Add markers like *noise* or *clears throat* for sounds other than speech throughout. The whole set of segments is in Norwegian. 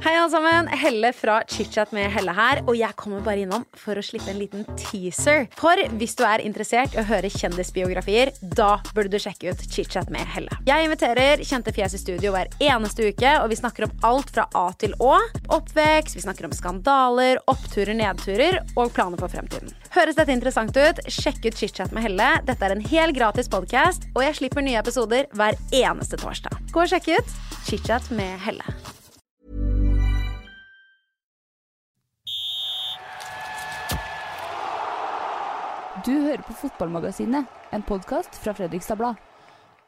Hei alle sammen, Helle fra ChitChat med Helle her, og jeg kommer bare innom for å slippe en liten teaser. For hvis du er interessert i å høre kjendisbiografier, da burde du sjekke ut ChitChat med Helle. Jeg inviterer kjente fjes i studio hver eneste uke, og vi snakker om alt fra A til Å. Oppvekst, vi snakker om skandaler, oppturer, nedturer og planer for fremtiden. Høres dette interessant ut? Sjekk ut ChitChat med Helle. Dette er en helt gratis podkast, og jeg slipper nye episoder hver eneste torsdag. Gå og sjekk ut ChitChat med Helle. Du hører på Fotballmagasinet, en podkast fra Fredrikstad Blad.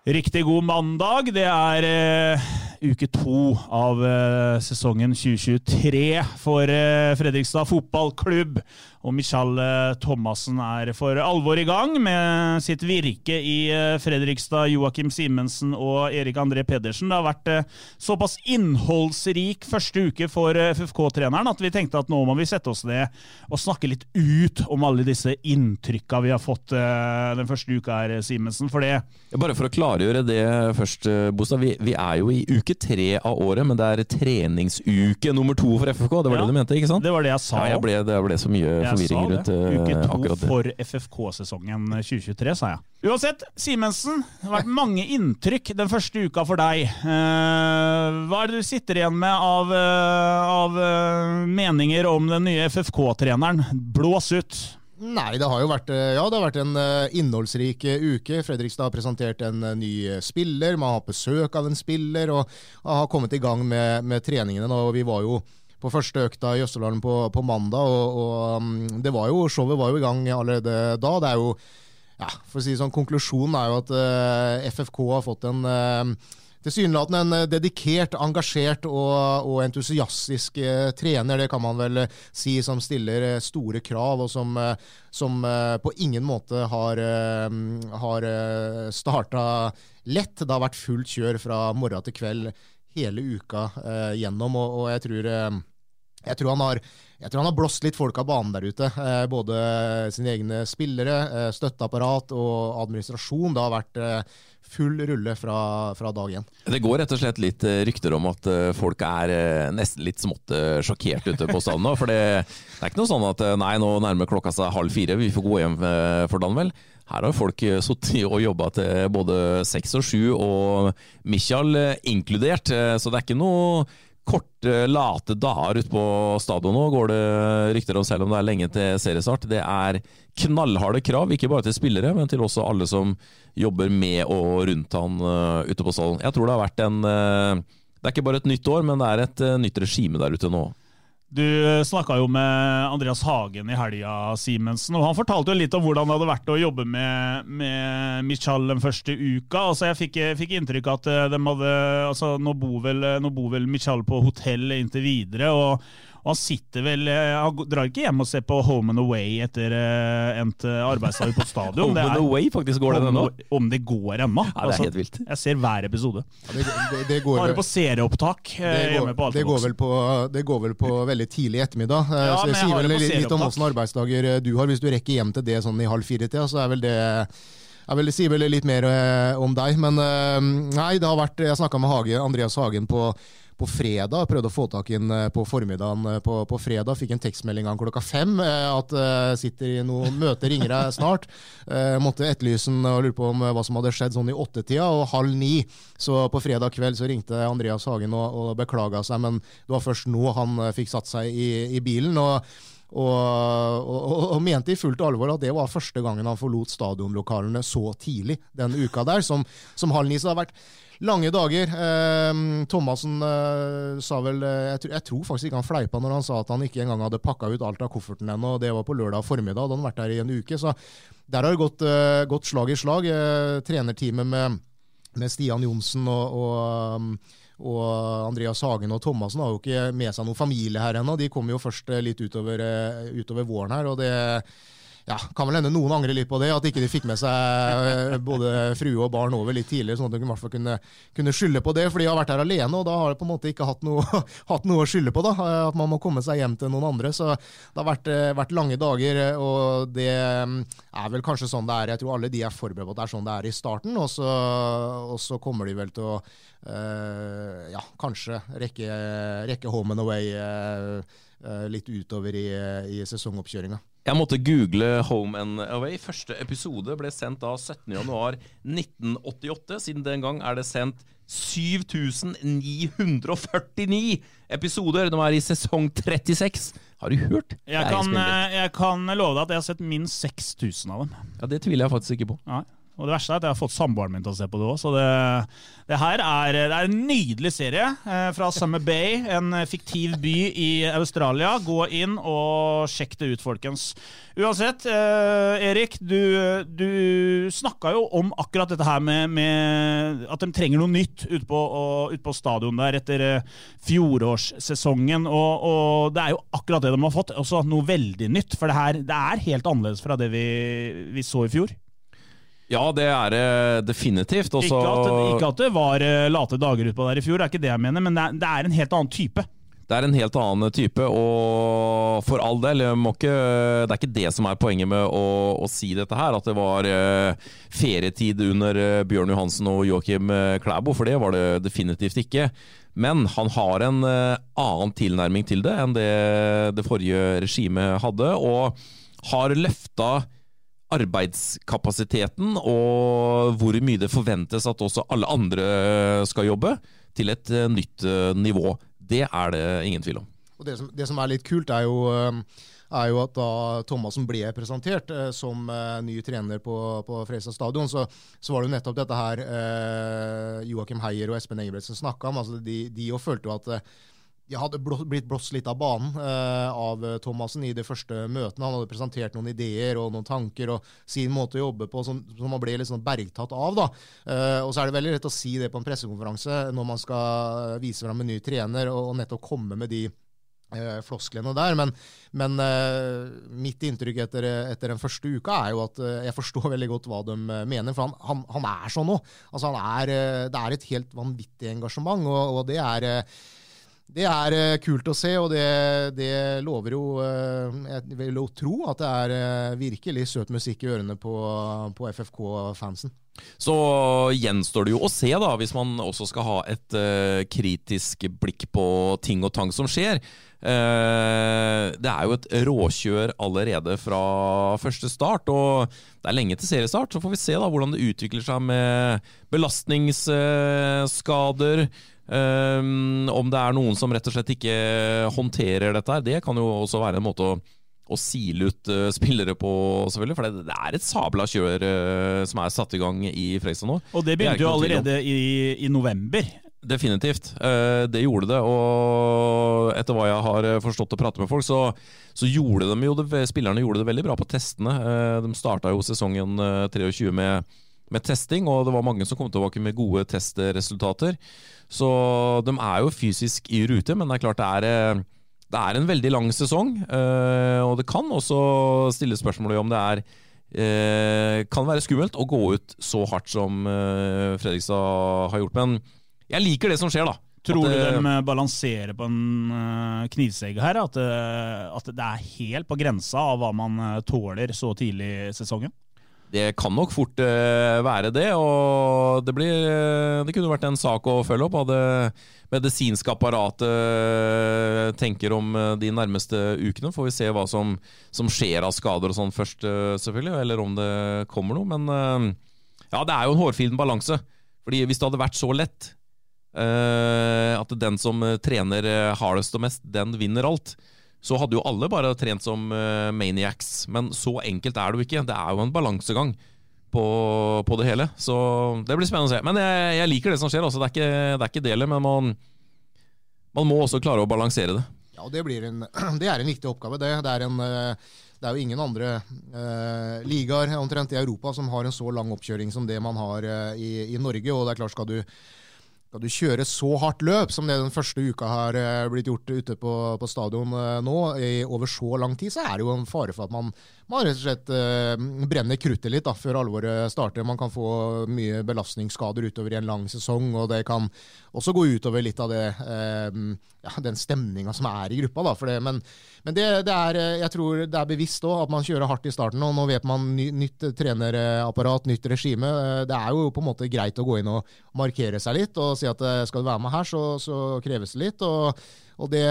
Riktig god mandag. Det er eh, uke to av eh, sesongen 2023 for eh, Fredrikstad fotballklubb. Og Michael eh, Thomassen er for alvor i gang med sitt virke i Fredrikstad. Joakim Simensen og Erik André Pedersen. Det har vært såpass innholdsrik første uke for FFK-treneren at vi tenkte at nå må vi sette oss ned og snakke litt ut om alle disse inntrykka vi har fått den første uka her, Simensen. For det Bare for å klargjøre det først, Bosa. Vi, vi er jo i uke tre av året, men det er treningsuke nummer to for FFK. Det var Ja, det du mente, ikke sant? Det var det jeg sa. Ja, jeg ble, det ble så mye Jeg forvirring rundt eh, Uke to akkurat for FFK-sesongen 2023, sa jeg. Uansett, Simensen, det har vært mange inntrykk den første uka for deg. Eh, hva er det du sitter igjen med av, eh, av eh, meninger om den nye FFK-treneren? Blås ut. Nei, det har jo vært, eh, ja, det har vært en eh, innholdsrik eh, uke. Fredrikstad har presentert en ny spiller, man har besøk av en spiller og har kommet i gang med, med treningene. nå, Vi var jo på første økta i Østerdalen på, på mandag, og, og mm, det var jo, showet var jo i gang allerede da. Det er jo, ja, for å si sånn, Konklusjonen er jo at uh, FFK har fått en eh, Tilsynelatende en eh, dedikert, engasjert og, og entusiastisk eh, trener, det kan man vel eh, si, som stiller store krav, og som, som på ingen måte har, har starta lett. Det har vært fullt kjør fra morgen til kveld hele uka gjennom, og, og jeg tror jeg tror, har, jeg tror han har blåst litt folk av banen der ute. Eh, både sine egne spillere, eh, støtteapparat og administrasjon. Det har vært eh, full rulle fra, fra dag én. Det går rett og slett litt eh, rykter om at eh, folk er eh, nesten litt smått sjokkert ute på stadion nå. For det, er ikke noe sånn at nei, nå nærmer klokka seg halv fire, vi får gå hjem for dagen, vel. Her har folk sittet og jobba til både seks og sju, og Michael inkludert. Så det er ikke noe korte, late dager ute på stadion nå, går det rykter om, selv om det er lenge til seriestart. Det er knallharde krav, ikke bare til spillere, men til også alle som jobber med og rundt han uh, ute på stadion. Jeg tror det har vært en uh, Det er ikke bare et nytt år, men det er et uh, nytt regime der ute nå. Du snakka jo med Andreas Hagen i helga, Simensen, og han fortalte jo litt om hvordan det hadde vært å jobbe med, med Michal den første uka. Altså jeg fikk, fikk inntrykk av at de hadde altså Nå bor vel, nå vel Michal på hotell inntil videre. og og han sitter vel Han drar ikke hjem og ser på Home and Away etter uh, endt arbeidsdag på stadion. *laughs* Home and Away faktisk går det ennå? Om det går ennå. Ja, det er helt vilt. Jeg ser hver episode. Ja, det, det, det går, Bare på serieopptak det går, hjemme på det går, vel på, det går vel på veldig tidlig ettermiddag. Eh, Ja, så det sier vel litt, litt om åssen arbeidsdager eh, du har. Hvis du rekker hjem til det sånn i halv fire-tida, så er vel det jeg vil si vel litt mer eh, om deg, men eh, nei, det har vært Jeg snakka med Hage, Andreas Hagen på, på fredag. Prøvde å få tak i den eh, på formiddagen eh, på, på fredag. Fikk en tekstmelding av klokka fem eh, at sitter i noe møte, ringer deg snart. Måtte etterlyse den og lure på om hva som hadde skjedd sånn i åttetida, og halv ni. Så på fredag kveld så ringte Andreas Hagen og, og beklaga seg, men det var først nå han fikk satt seg i, i bilen. og og, og, og mente i fullt alvor at det var første gangen han forlot stadionlokalene så tidlig den uka der, som, som halv ni. Så det har vært lange dager. Eh, Thomassen eh, sa vel eh, jeg, tror- jeg tror faktisk ikke han fleipa når han sa at han ikke engang hadde pakka ut alt av kofferten ennå. Det var på lørdag formiddag. Da han vært der i en uke. Så der har det gått, eh, gått slag i slag. Eh, trenerteamet med, med Stian Johnsen og, og, um, og Andreas Hagen og Thomassen har jo ikke med seg noen familie her ennå. De kommer jo først eh, litt utover, utover våren her. og det ja, kan vel hende noen angrer litt på det, at ikke de fikk med seg eh, både frue og barn over litt tidligere, sånn at de i hvert fall kunne, kunne skylde på det. For de har vært her alene, og da har de på en måte ikke hatt noe, *laughs* hatt noe å skylde på. da, At man må komme seg hjem til noen andre. Så det har vært, eh, vært, lange dager, og det mm, er vel kanskje sånn det er. Jeg tror alle de er forberedt på at det er sånn det er i starten, og så, og så kommer de vel til å øh, ja, kanskje rekke, rekke home and away øh, litt utover i, i sesongoppkjøringa. Jeg måtte google Home and Away. Første episode ble sendt da 17.1.1988. Siden den gang er det sendt 7949 episoder. De er i sesong 36. Har du hørt? Jeg kan, jeg kan, love deg at jeg har sett minst 6000 av dem. Ja, Det tviler jeg faktisk ikke på. Nei. Og det verste er at jeg har fått samboeren min til å se på det òg, så det, det, her er, det er en nydelig serie eh, fra Summer Bay, en fiktiv by i Australia. Gå inn og sjekk det ut, folkens. Uansett, eh, Erik, du, du snakka jo om akkurat dette her med, med at de trenger noe nytt ute på, ut på stadion der etter eh, fjorårssesongen. Og, og, det er jo akkurat det de har fått, også noe veldig nytt. For det, her, det er helt annerledes fra det vi, vi så i fjor. Ja, det er det definitivt. Også... Ikke, at, ikke, at, det var eh, late dager utpå der i fjor, det er ikke det jeg mener, men det er, det er, en helt annen type. Det er en helt annen type, og for all del, ikke, det er ikke det som er poenget med å, å si dette her. At det var uh, ferietid under uh, Bjørn Johansen og Joakim Klæbo, for det var det definitivt ikke. Men han har en annen tilnærming til det enn det det forrige regimet hadde, og har løfta arbeidskapasiteten og hvor mye det forventes at også alle andre skal jobbe, til et eh, nytt eh, nivå. Det er det ingen tvil om. Og det som, det som er litt kult, er jo, eh, er jo, at da Thomassen ble presentert som ny trener på, på Freisa stadion, så, så, var det jo nettopp dette her Joakim Heier og Espen Engebretsen snakka om. altså De, de jo følte jo at jeg hadde blitt blåst litt av banen eh, av Thomassen i de første møtene. Han hadde presentert noen ideer og noen tanker og sin måte å jobbe på som, som man ble litt sånn bergtatt av. da. Eh, og så er det veldig lett å si det på en pressekonferanse når man skal vise fram en ny trener og, og nettopp komme med de eh, flosklene der. Men, men mitt inntrykk etter, etter, den første uka er jo at jeg forstår veldig godt hva de mener. For han, han, han er sånn nå. Altså, han er, det er et helt vanvittig engasjement, og, og det er det er uh, kult å se, og det, det lover jo uh, Jeg vil jo tro at det er uh, virkelig søt musikk i ørene på, på FFK-fansen. Så gjenstår det jo å se, da, hvis man også skal ha et kritisk blikk på ting og tang som skjer. det er jo et råkjør allerede fra første start, og det er lenge til seriestart. Så får vi se da hvordan det utvikler seg med belastningsskader. Um, om det er noen som rett og slett ikke håndterer dette, her, det kan jo også være en måte å, å sile ut uh, spillere på, selvfølgelig. For det, det er et sabla kjør uh, som er satt i gang i Fredrikstad nå. Og det begynte jo allerede i, i, november. Definitivt. Uh, det gjorde det. Og etter hva jeg har forstått og pratet med folk, så, så gjorde de jo det, spillerne gjorde det veldig bra på testene. de starta jo sesongen 23 med, med testing, og det var mange som kom tilbake med gode testresultater. Så de er jo fysisk i rute, men det er klart det er, eh, det er en veldig lang sesong. Eh, og det kan også stille spørsmål om det er eh, kan være skummelt å gå ut så hardt som Fredrikstad har gjort. Men jeg liker det som skjer, da. Tror du de balanserer på en knivsegg her? At, at det er helt på grensa av hva man tåler så tidlig i sesongen? Det kan nok fort uh, være det, og det, blir, uh, det kunne vært en sak å følge opp. Hva det medisinske apparatet uh, tenker om de nærmeste ukene. Får vi se hva som, som skjer av skader og sånn først, selvfølgelig, eller om det kommer noe. Men ja, det er jo en hårfin balanse. Fordi hvis det hadde vært så lett at den som trener hardest og mest, den vinner alt så hadde jo alle bare trent som uh, maniacs. Men så enkelt er det jo ikke. Det er jo en balansegang på, på, det hele. Så det blir spennende å se. Men jeg, jeg liker det som skjer. Altså. Det, er ikke, det er ikke delet, men man, man, må også klare å balansere det. Ja, det, en, *clears throat* det er en viktig oppgave. Det, det, er, en, eh, det er jo ingen andre uh, ligaer omtrent i Europa som har en så lang oppkjøring som det man har uh, i, i, Norge. og det er klart Skal du skal du kjøre så hardt løp som det den første uka har eh, blitt gjort ute på, på stadion eh, nå, i, over så lang tid, så er det jo en fare for at man, man rett og slett uh, brenner kruttet litt da, før alvoret starter. Man kan få mye belastningsskader utover i en lang sesong, og det kan også gå utover litt av det, uh, ja, den stemninga som er i gruppa. Da, det, men, men det, det, er, jeg tror det er bevisst òg at man kjører hardt i starten. og Nå vet man ny, nytt trenerapparat, nytt regime. Det er jo på en måte greit å gå inn og markere seg litt og si at skal du være med her, så, så kreves det litt. og og det,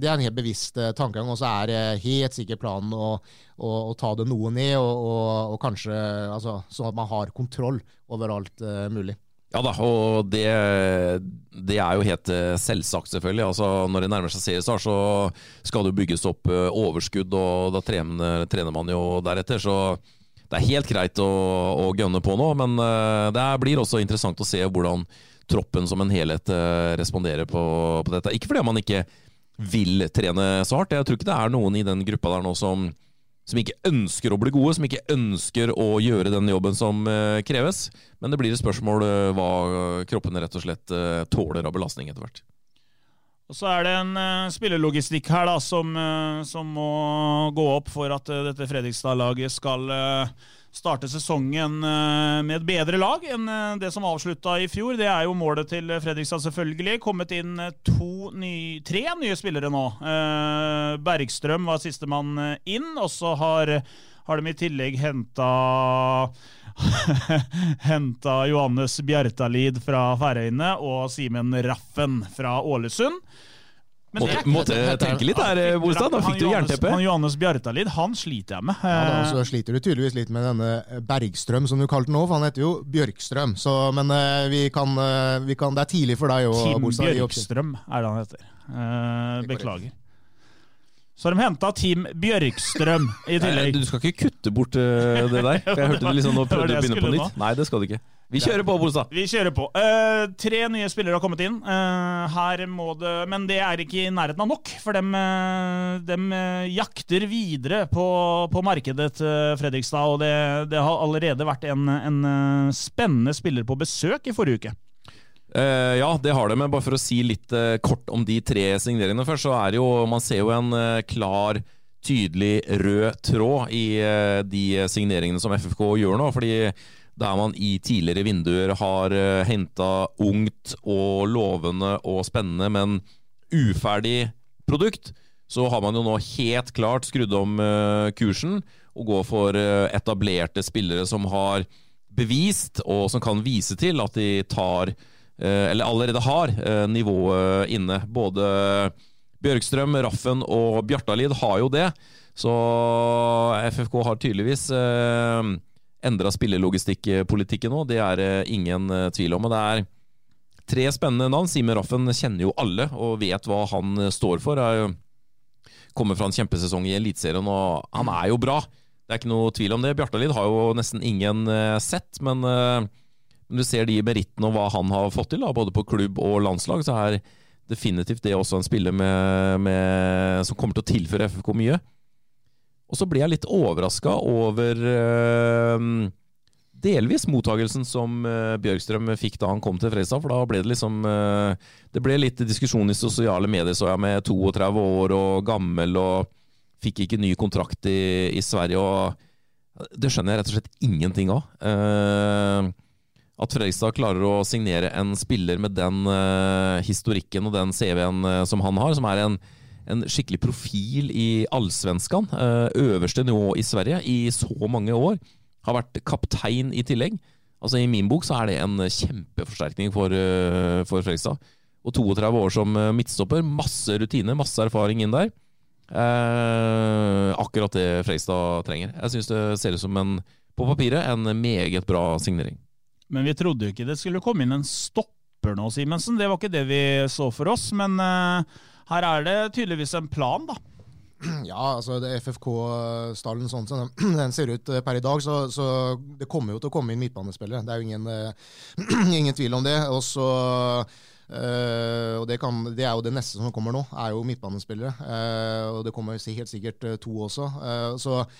det, er en helt bevisst eh, tankegang. Og så er det helt sikkert planen å, å, å ta det noe ned, og, og, og kanskje altså, sånn at man har kontroll over alt uh, mulig. Ja da, og det, det, er jo helt eh, selvsagt, selvfølgelig. Altså, når det nærmer seg seriestart, så skal det jo bygges opp overskudd, og da trener, trener, man jo deretter. Så det er helt greit å, å gønne på nå, men det blir også interessant å se hvordan troppen som en helhet eh, responderer på, på, dette. Ikke fordi man ikke vil trene så hardt. Jeg tror ikke det er noen i den gruppa der nå som, som ikke ønsker å bli gode, som ikke ønsker å gjøre den jobben som uh, kreves. Men det blir et spørsmål uh, hva kroppene rett og slett uh, tåler av belastning etter hvert. Og Så er det en uh, spillelogistikk her da, som, som, må gå opp for at dette Fredrikstad-laget skal starte sesongen eh, med et bedre lag enn eh, det som avslutta i fjor. Det er jo målet til Fredrikstad, selvfølgelig. Kommet inn ny, tre nye spillere nå. Eh, Bergstrøm var sistemann inn, og så har, har de i tillegg henta *laughs* Henta Johannes Bjartalid fra Færøyene og Simen Raffen fra Ålesund. Måtte, måtte tenke litt der, Bolstad. Da fikk du jernteppe. Han Johannes Bjartalid han sliter jeg med. Ja, da, så sliter du tydeligvis litt med denne Bergstrøm, som du kalte den nå, for han heter jo Bjørkstrøm. Så, men uh, vi, kan, vi, kan, Det er tidlig for deg òg, Bolstad. Tim Bjørkstrøm er det han heter. Beklager. Så har de henta Team Bjørkstrøm i *laughs* tillegg. Nei, du skal ikke kutte bort det der. *laughs* Jeg hørte du liksom nå prøvde å begynne på nytt. Nei, det skal du ikke. Vi kjører på, Bolstad. Vi kjører på. Uh, tre nye spillere har kommet inn. Uh, her må det, Men det er ikke i nærheten av nok, for dem, uh, dem jakter videre på, på, markedet til Fredrikstad. Og det, det har allerede vært en, en, spennende spiller på besøk i forrige uke. ja, det har det, men bare for å si litt kort om de tre signeringene først, så er det jo Man ser jo en klar tydelig rød tråd i de signeringene som FFK gjør nå. fordi der man i tidligere vinduer har uh, eh, henta ungt og lovende og spennende, men uferdig produkt, så har man jo nå helt klart skrudd om uh, kursen og går for uh, etablerte spillere som har bevist, og som kan vise til at de tar, eller allerede har, nivået inne. Både Bjørkstrøm, Raffen og Bjartalid har jo det, så FFK har tydeligvis endra spillelogistikkpolitikken nå, det er det ingen eh, tvil om. Og det er tre spennende navn. Simen Raffen kjenner jo alle og vet hva han eh, står for. Er kommer fra en kjempesesong i Eliteserien, og han er jo bra. Det er ikke noe tvil om det. Bjartalid har jo nesten ingen sett, men når du ser de merittene og hva han har fått til, både på klubb og landslag, så er definitivt det også en spiller med, med, som kommer til å tilføre FFK mye. Og så ble jeg litt overraska over uh, delvis mottagelsen som uh, Bjørkstrøm fikk da han kom til Fredrikstad. For da ble det liksom uh, Det ble litt diskusjon i sosiale medier, så jeg, med 32 år og gammel og fikk ikke ny kontrakt i, i Sverige. og Det skjønner jeg rett og slett ingenting av. at Fredrikstad klarer å signere en spiller med den historikken og den CV-en som han har, som er en en skikkelig profil i allsvenskan, eh, øverste nivå i Sverige, i så mange år. Har vært kaptein i tillegg. Altså I min bok så er det en kjempeforsterkning for, eh, for Fredrikstad. Og 32 år som eh, midtstopper. Masse rutine, masse erfaring inn der. Eh, akkurat det Fredrikstad trenger. Jeg syns det ser ut som en, på papiret, en meget bra signering. Men vi trodde jo ikke det skulle komme inn en stopper nå, Simensen. Det var ikke det vi så for oss. Men eh, her er det tydeligvis en plan, da. *clears throat* Ja, altså FFK-stallen sånn som *clears throat* den ser ut eh, per i dag, så, så, det kommer jo til å komme inn midtbanespillere. Det er jo ingen, uh, *clears throat* ingen tvil om det. Og så Uh, og det, kan, det, er jo det neste som kommer nå, er jo midtbanespillere. Uh, og det kommer helt sikkert to også. så Uh,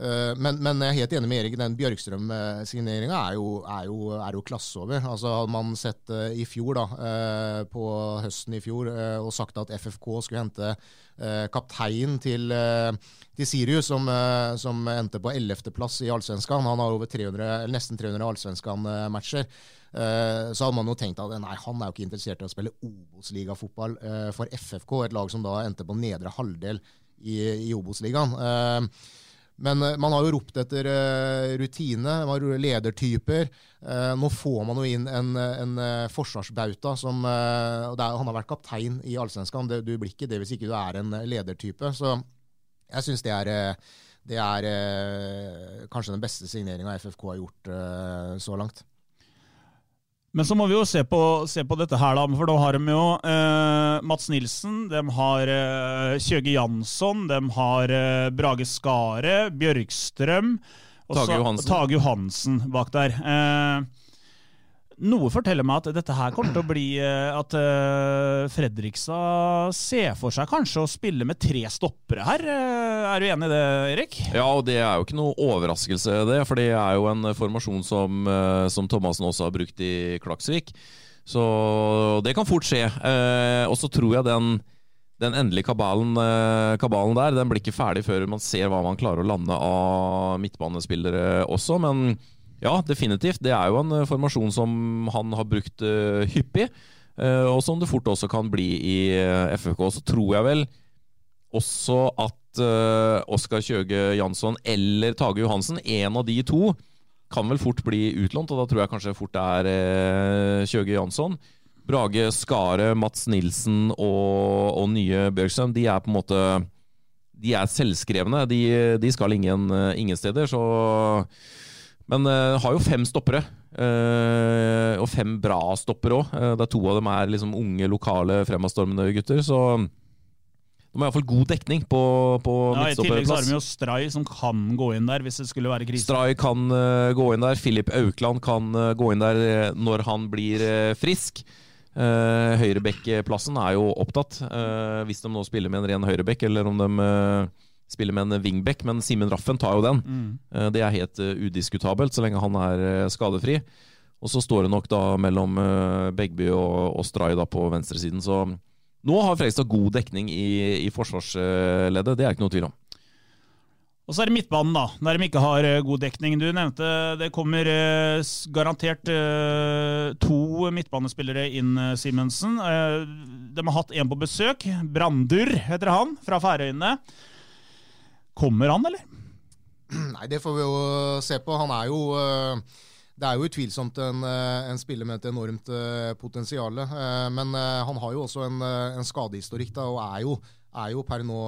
men, men, jeg er helt enig med Erik. Den Bjørkstrøm-signeringa er, er, er, jo klasse over. Altså, hadde man sett uh, i fjor, da, uh, på høsten i fjor, og sagt at FFK skulle hente kaptein til, til Sirius, som, som endte på 11.-plass i Allsvenskan Han har over 300, nesten 300 Allsvenskan-matcher. så hadde man jo tenkt at nei, han er jo ikke interessert i å spille Obos-ligafotball for FFK, et lag som da endte på nedre halvdel i, i Obos-ligaen. Men uh, man har jo ropt etter uh, rutine, man har ledertyper. Uh, nå får man jo inn en, en forsvarsbauta som er, Han har vært kaptein i Allsvenskan. Du blir ikke det hvis ikke du er en ledertype. Så jeg syns det er, det er kanskje den beste signeringa FFK har gjort så langt. Men så må vi jo se på, se på dette her, da. For da har de jo eh, Mats Nilsen, de har eh, Kjøge Jansson, de har eh, Brage Skare, Bjørkstrøm og Tage Johansen. Tage Johansen bak der. Eh, noe forteller meg at dette her kommer til å bli eh, at uh, Fredrikstad ser for seg kanskje å spille med tre stoppere her. Uh, er du enig i det, Erik? Ja, og det er jo ikke noe overraskelse, det. For det er jo en formasjon som, som Thomassen også har brukt i Klaksvik. Så det kan fort skje. og så tror jeg den, den endelige kabalen, kabalen, der den blir ikke ferdig før man ser hva man klarer å lande av midtbanespillere også. men ja, definitivt. Det er jo en eh, formasjon som han har brukt uh, hyppig, uh, og som det fort også kan bli i FFK. Så tror jeg vel også at Oskar Kjøge Jansson eller Tage Johansen, en av de to, kan vel fort bli utlånt, og da tror jeg kanskje fort det er Kjøge Jansson. Brage Skare, Mats Nilsen og, og nye Bjørkstrøm, de er på en måte De er selvskrevne. De, de skal ingen, ingen steder, så men uh, har jo fem stoppere. Uh, og fem bra stoppere òg. Uh, der to av dem er liksom unge, lokale, fremadstormende gutter. Så de har iallfall god dekning på, på ja, I tillegg så har vi jo Stray, som kan gå inn der hvis det skulle være krise. Stray kan uh, gå inn der. Filip Aukland kan gå inn der når han blir frisk. Uh, Høyrebekkplassen er jo opptatt, hvis de nå spiller med en ren høyrebekk, eller om de spiller med en wingback, men Simen Raffen tar jo den. Mm. Eh, det er helt uh, udiskutabelt, så lenge han er uh, skadefri. Og så står det nok da mellom Begby og, og Stray da på venstresiden. Så nå har Fredrikstad god dekning i, i forsvarsleddet, det er ikke noe tvil om. Og så er det midtbanen, da, der de ikke har god dekning. Du nevnte det kommer garantert to midtbanespillere inn, Simensen. de har hatt en på besøk. Brandur heter han, fra Færøyene. Kommer han, eller? Nei, det får vi jo se på. Han er jo eh, det er jo utvilsomt en, eh, en spiller med et enormt uh, potensial. Men han har jo også en, en skadehistorikk da, og er jo, er jo per nå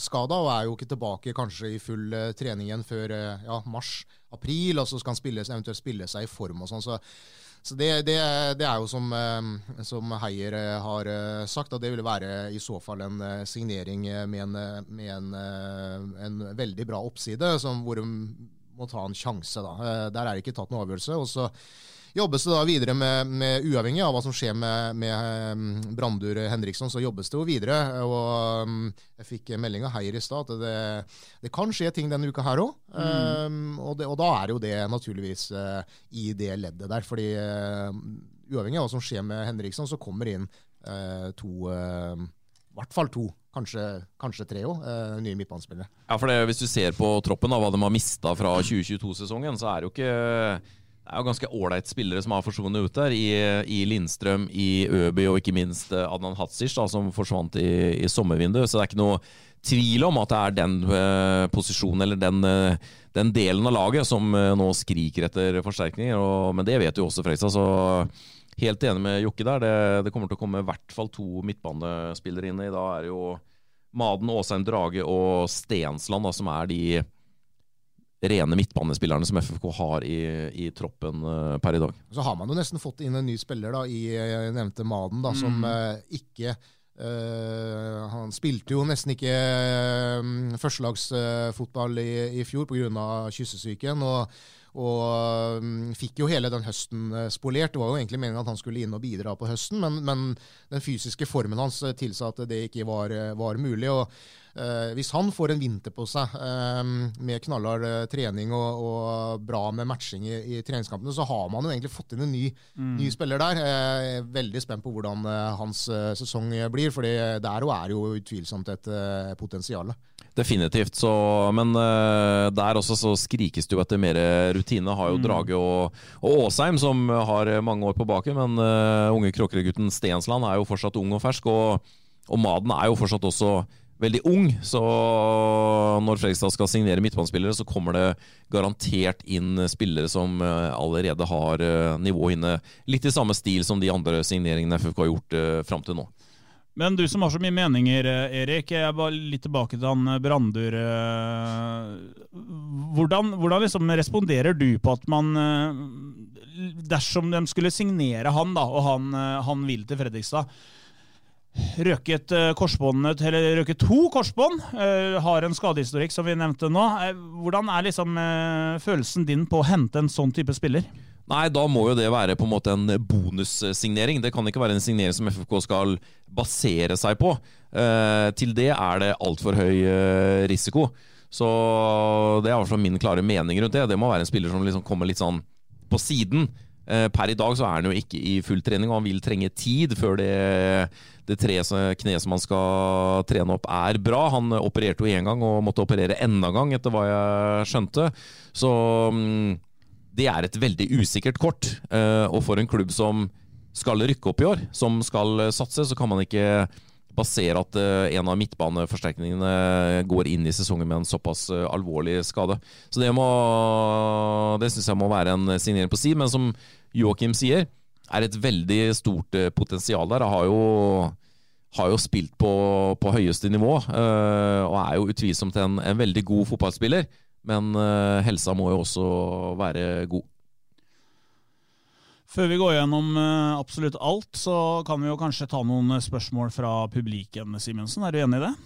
skada. Og er jo ikke tilbake kanskje i full trening igjen før ja, mars-april. Og så skal han spille, eventuelt spille seg i form og sånn. Så så det, det, det, er jo som, eh, som Heier eh, har eh, sagt, at det ville være i så fall en signering med en, med en, en veldig bra oppside, som, hvor de må ta en sjanse. Da. Der er det ikke tatt noen avgjørelse. og så jobbes det da videre med, med, uavhengig av hva som skjer med, med um, Brandur Henriksson, så jobbes det jo videre. og um, Jeg fikk melding av Heier i stad at det, det, kan skje ting denne uka her òg. Mm. Um, og, og, da er jo det naturligvis uh, i det leddet der. fordi uh, uavhengig av hva som skjer med Henriksson, så kommer inn uh, to i hvert fall to, kanskje, kanskje tre òg, eh, nye midtbanespillere. Ja, for det, Hvis du ser på troppen, da, hva de har mista fra 2022-sesongen, så er det jo ikke det er jo ganske ålreit spillere som har forsvunnet ut der. I, i Lindstrøm, i Øby og ikke minst eh, Adnan Hadzic, da, som forsvant i, i, sommervinduet. Så det er ikke noe tvil om at det er den uh, posisjonen eller den, uh, den, delen av laget som uh, nå skriker etter forsterkninger. Og, men det vet jo også Fredrikstad, så helt enig med Jokke der. Det, det, kommer til å komme i hvert fall to midtbanespillere inn i. Da er det jo Maden, Åsheim Drage og Stensland da, som er de rene midtbanespillerne som FFK har i, i, troppen uh, per i dag. Så har man jo nesten fått inn en ny spiller da, i nevnte Maden, da, mm. som uh, ikke Uh, han spilte jo nesten ikke uh, førstelagsfotball uh, i, i fjor pga. kyssesyken. Og, og um, fikk jo hele den høsten spolert. Det var jo egentlig meningen at han skulle inn og bidra på høsten, men, men den fysiske formen hans tilsa at det ikke var, var mulig. og Eh, hvis han får en vinter på seg eh, med knallhard eh, trening og, og, bra med matching i, i, treningskampene, så har man jo egentlig fått inn en ny, mm. ny spiller der. Jeg er veldig spent på hvordan hans sesong blir, for der er jo utvilsomt et potensial. Definitivt. Så, men uh, der også så skrikes det jo etter mer rutine. Har jo mm. Drage og, og, Åsheim, som har mange år på baken. Men uh, unge Kråkerøy-gutten Stensland er jo fortsatt ung og fersk. Og, og Maden er jo fortsatt også veldig ung. Så når Fredrikstad skal signere midtbanespillere, så kommer det garantert inn spillere som eh, allerede har nivået inne. Litt i samme stil som de andre signeringene FFK har gjort uh, fram til nå. Men du som har så mye meninger, Erik. Jeg er litt tilbake til han Brandur. Hvordan, hvordan liksom responderer du på at man Dersom de skulle signere han, da, og han, han vil til Fredrikstad Røket eller røket to korsbånd. Uh, har en skadehistorikk, som vi nevnte nå. Uh, hvordan er liksom følelsen din på å hente en sånn type spiller? Nei, da må jo det være på en måte en bonussignering. Det kan ikke være en signering som FFK skal basere seg på. til det er det altfor høy risiko. Så det er i hvert fall min klare mening rundt det. Det må være en spiller som liksom kommer litt sånn på siden. Per i dag så er han jo ikke i full trening, og han vil trenge tid før det det kneet som han skal trene opp, er bra. Han opererte jo én gang og måtte operere enda en gang, etter hva jeg skjønte. Så mm, det er et veldig usikkert kort. Eh, og for en klubb som skal rykke opp i år, som skal satse, så kan man ikke basere at eh, en av midtbaneforsterkningene går inn i sesongen med en såpass eh, alvorlig skade. Så det, må, det syns jeg må være en signering på si. Men som Joakim sier, er et veldig stort eh, potensial der. Har jo, har jo spilt på, på, høyeste nivå uh, og er jo utvilsomt en, en, veldig god fotballspiller. Men uh, helsa må jo også være god. Før vi går gjennom uh, absolutt alt, så kan vi jo kanskje ta noen spørsmål fra publikum, Simensen. Er du enig i det?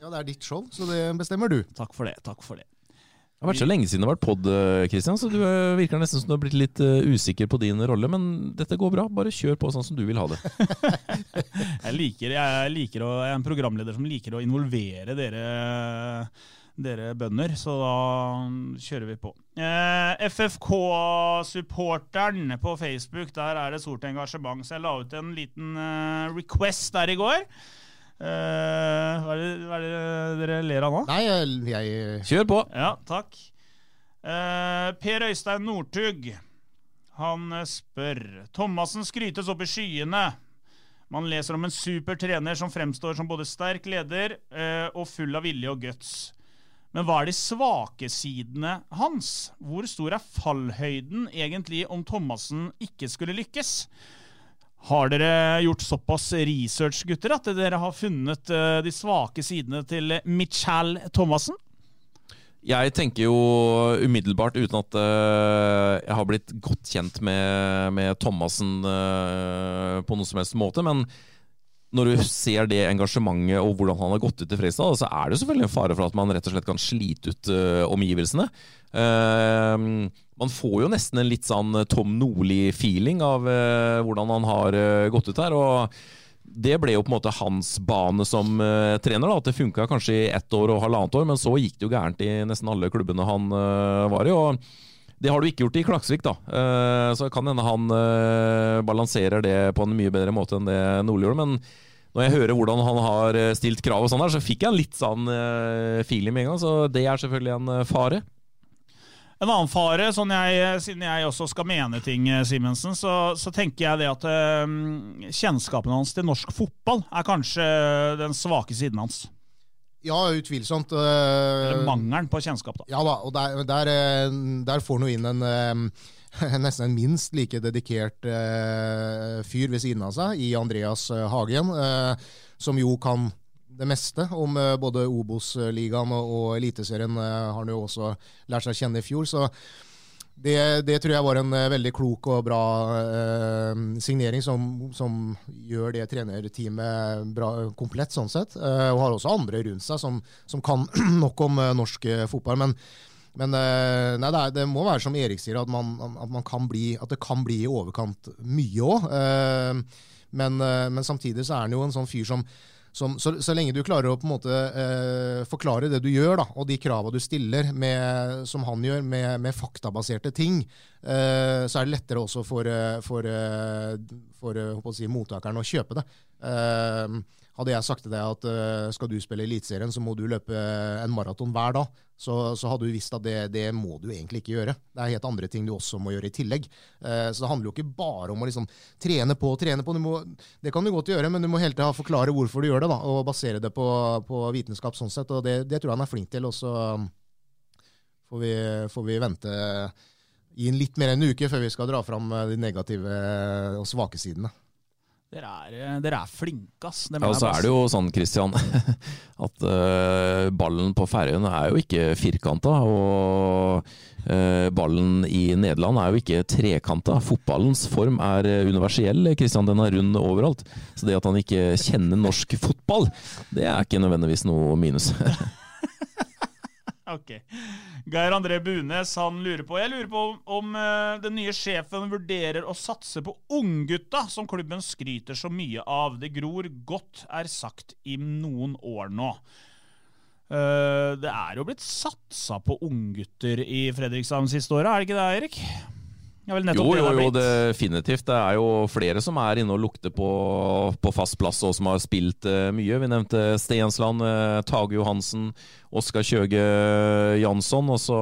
Ja, det er ditt show, så det bestemmer du. Takk for det. takk for det. Det har vært så lenge siden det har vært pod, Kristian, så du eh, virker nesten som du har blitt litt uh, usikker på din rolle. Men dette går bra. Bare kjør på sånn som du vil ha det. *laughs* jeg, liker, jeg, liker å, jeg er en programleder som liker å involvere dere, dere bønder, så da kjører vi på. Eh, FFK-supporteren på Facebook, der er det stort engasjement. Så jeg la ut en liten request der i går. Uh, hva, er det, hva, er det, dere ler av nå? Nei, jeg, jeg Kjør på. Ja, takk. Uh, per Øystein Northug, han eh, spør Thomassen skrytes opp i skyene. Man leser om en super trener som fremstår som både sterk leder uh, og full av vilje og guts. Men hva er de svake sidene hans? Hvor stor er fallhøyden egentlig om Thomassen ikke skulle lykkes? Har dere gjort såpass research, gutter, at dere har funnet uh, de svake sidene til Michael Thomassen? Jeg tenker jo umiddelbart, uten at uh, jeg har blitt godt kjent med, med Thomassen uh, på noen som helst måte, men når du ser det engasjementet og hvordan han har gått ut i Fredrikstad, så er det selvfølgelig en fare for at man rett og slett kan slite ut uh, omgivelsene. Uh, man får jo nesten en litt sånn Tom Nordli-feeling av uh, hvordan han har gått ut her. og det ble jo på en måte hans bane som trener. da, At det funka kanskje i ett år og halvannet år, men så gikk det jo gærent i nesten alle klubbene han var i. og det har du ikke gjort i Klaksvik, da. Så kan hende han balanserer det på en mye bedre måte enn det Nordli gjorde. Men når jeg hører hvordan han har eh, stilt krav, og sånn der, så fikk jeg en litt sånn uh, feeling med en gang. Så det er selvfølgelig en uh, fare. En annen fare, sånn jeg, siden jeg også skal mene ting, Simensen, så, så, tenker jeg det at kjennskapen hans til norsk fotball er kanskje den svake siden hans. Ja, utvilsomt. Eller mangelen på kjennskap, da. Ja da, og der, der, der får han jo inn en *laughs* nesten en minst like dedikert uh, fyr ved siden av seg, i Andreas uh, Hagen, uh, som jo kan det meste om både Obos-ligaen og, og Eliteserien. har han jo også lært seg å kjenne i fjor. så det, det, tror jeg var en veldig klok og bra eh, signering, som, som, gjør det trenerteamet bra, komplett, sånn sett. Eh, og har også andre rundt seg som, som kan *clears throat* nok om norsk fotball. Men men eh, nei, det, er, det, må være som Erik sier, at, man, at, man kan bli, at det kan bli i overkant mye òg. Eh, men, eh, men, samtidig så er han jo en sånn fyr som, som så, så, lenge du klarer å på en måte forklare det du gjør, da, og de krava du stiller, med, som han gjør, med, med faktabaserte ting, så er det lettere også for, for, for, for si, mottakeren å kjøpe det. Hadde jeg sagt til deg at skal du spille Eliteserien, så må du løpe en maraton hver dag, så, så, hadde du visst at det, det, må du egentlig ikke gjøre. Det er helt andre ting du også må gjøre i tillegg. Eh, så det handler jo ikke bare om å liksom trene på og trene på. Må, det kan du godt gjøre, men du må hele tida forklare hvorfor du gjør det, da, og basere det på, på vitenskap sånn sett. og det, det, tror jeg han er flink til. og så får vi, får vi vente i en litt mer enn en uke før vi skal dra fram de negative og svake sidene. Dere er, eh, dere er flinke, ass. ja, så er det jo sånn, Christian, *laughs* at uh, ballen på Færøyene er jo ikke firkanta. Og uh, ballen i Nederland er jo ikke trekanta. Fotballens form er universell, Christian. Den er rund overalt. Så det at han ikke kjenner norsk fotball, det er ikke nødvendigvis noe minus. *laughs* ok. Geir André Bunes han lurer på Jeg lurer på om, om uh, den nye sjefen vurderer å satse på unggutta, som klubben skryter så mye av. Det gror godt, er sagt i noen år nå. Uh, det er jo blitt satsa på unggutter i Fredrikstad siste åra, er det ikke det, Erik? Jo, jo, jo, definitivt. Det er jo flere som er inne og lukter på, på fast plass, og som har spilt uh, mye. Vi nevnte Stensland, uh, Tage Johansen, Oskar Kjøge Jansson. Og så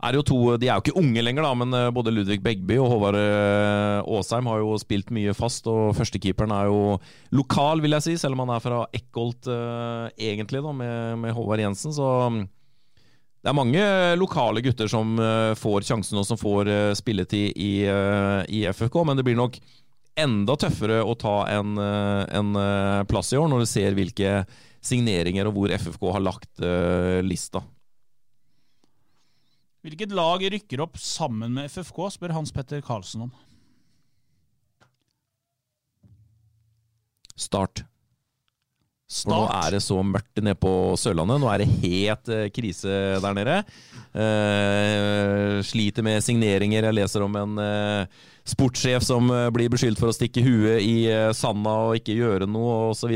er det jo to De er jo ikke unge lenger, da, men uh, både Ludvig Begby og Håvard Aasheim har jo spilt mye fast. Og førstekeeperen er jo lokal, vil jeg si, selv om han er fra Eckholt egentlig, da, med, med Håvard Jensen. så det er mange lokale gutter som uh, får sjansen og som får uh, spilletid i, i, FFK, men det blir nok enda tøffere å ta en, en plass i år, når du ser hvilke signeringer og hvor FFK har lagt lista. Hvilket lag rykker opp sammen med FFK, spør Hans Petter Karlsen om. Start. For nå er det så mørkt nede på Sørlandet. Nå er det helt eh, krise der nede. Uh, sliter med signeringer. Jeg leser om en uh, sportssjef som blir beskyldt for å stikke huet i uh, sanda og ikke gjøre noe, osv.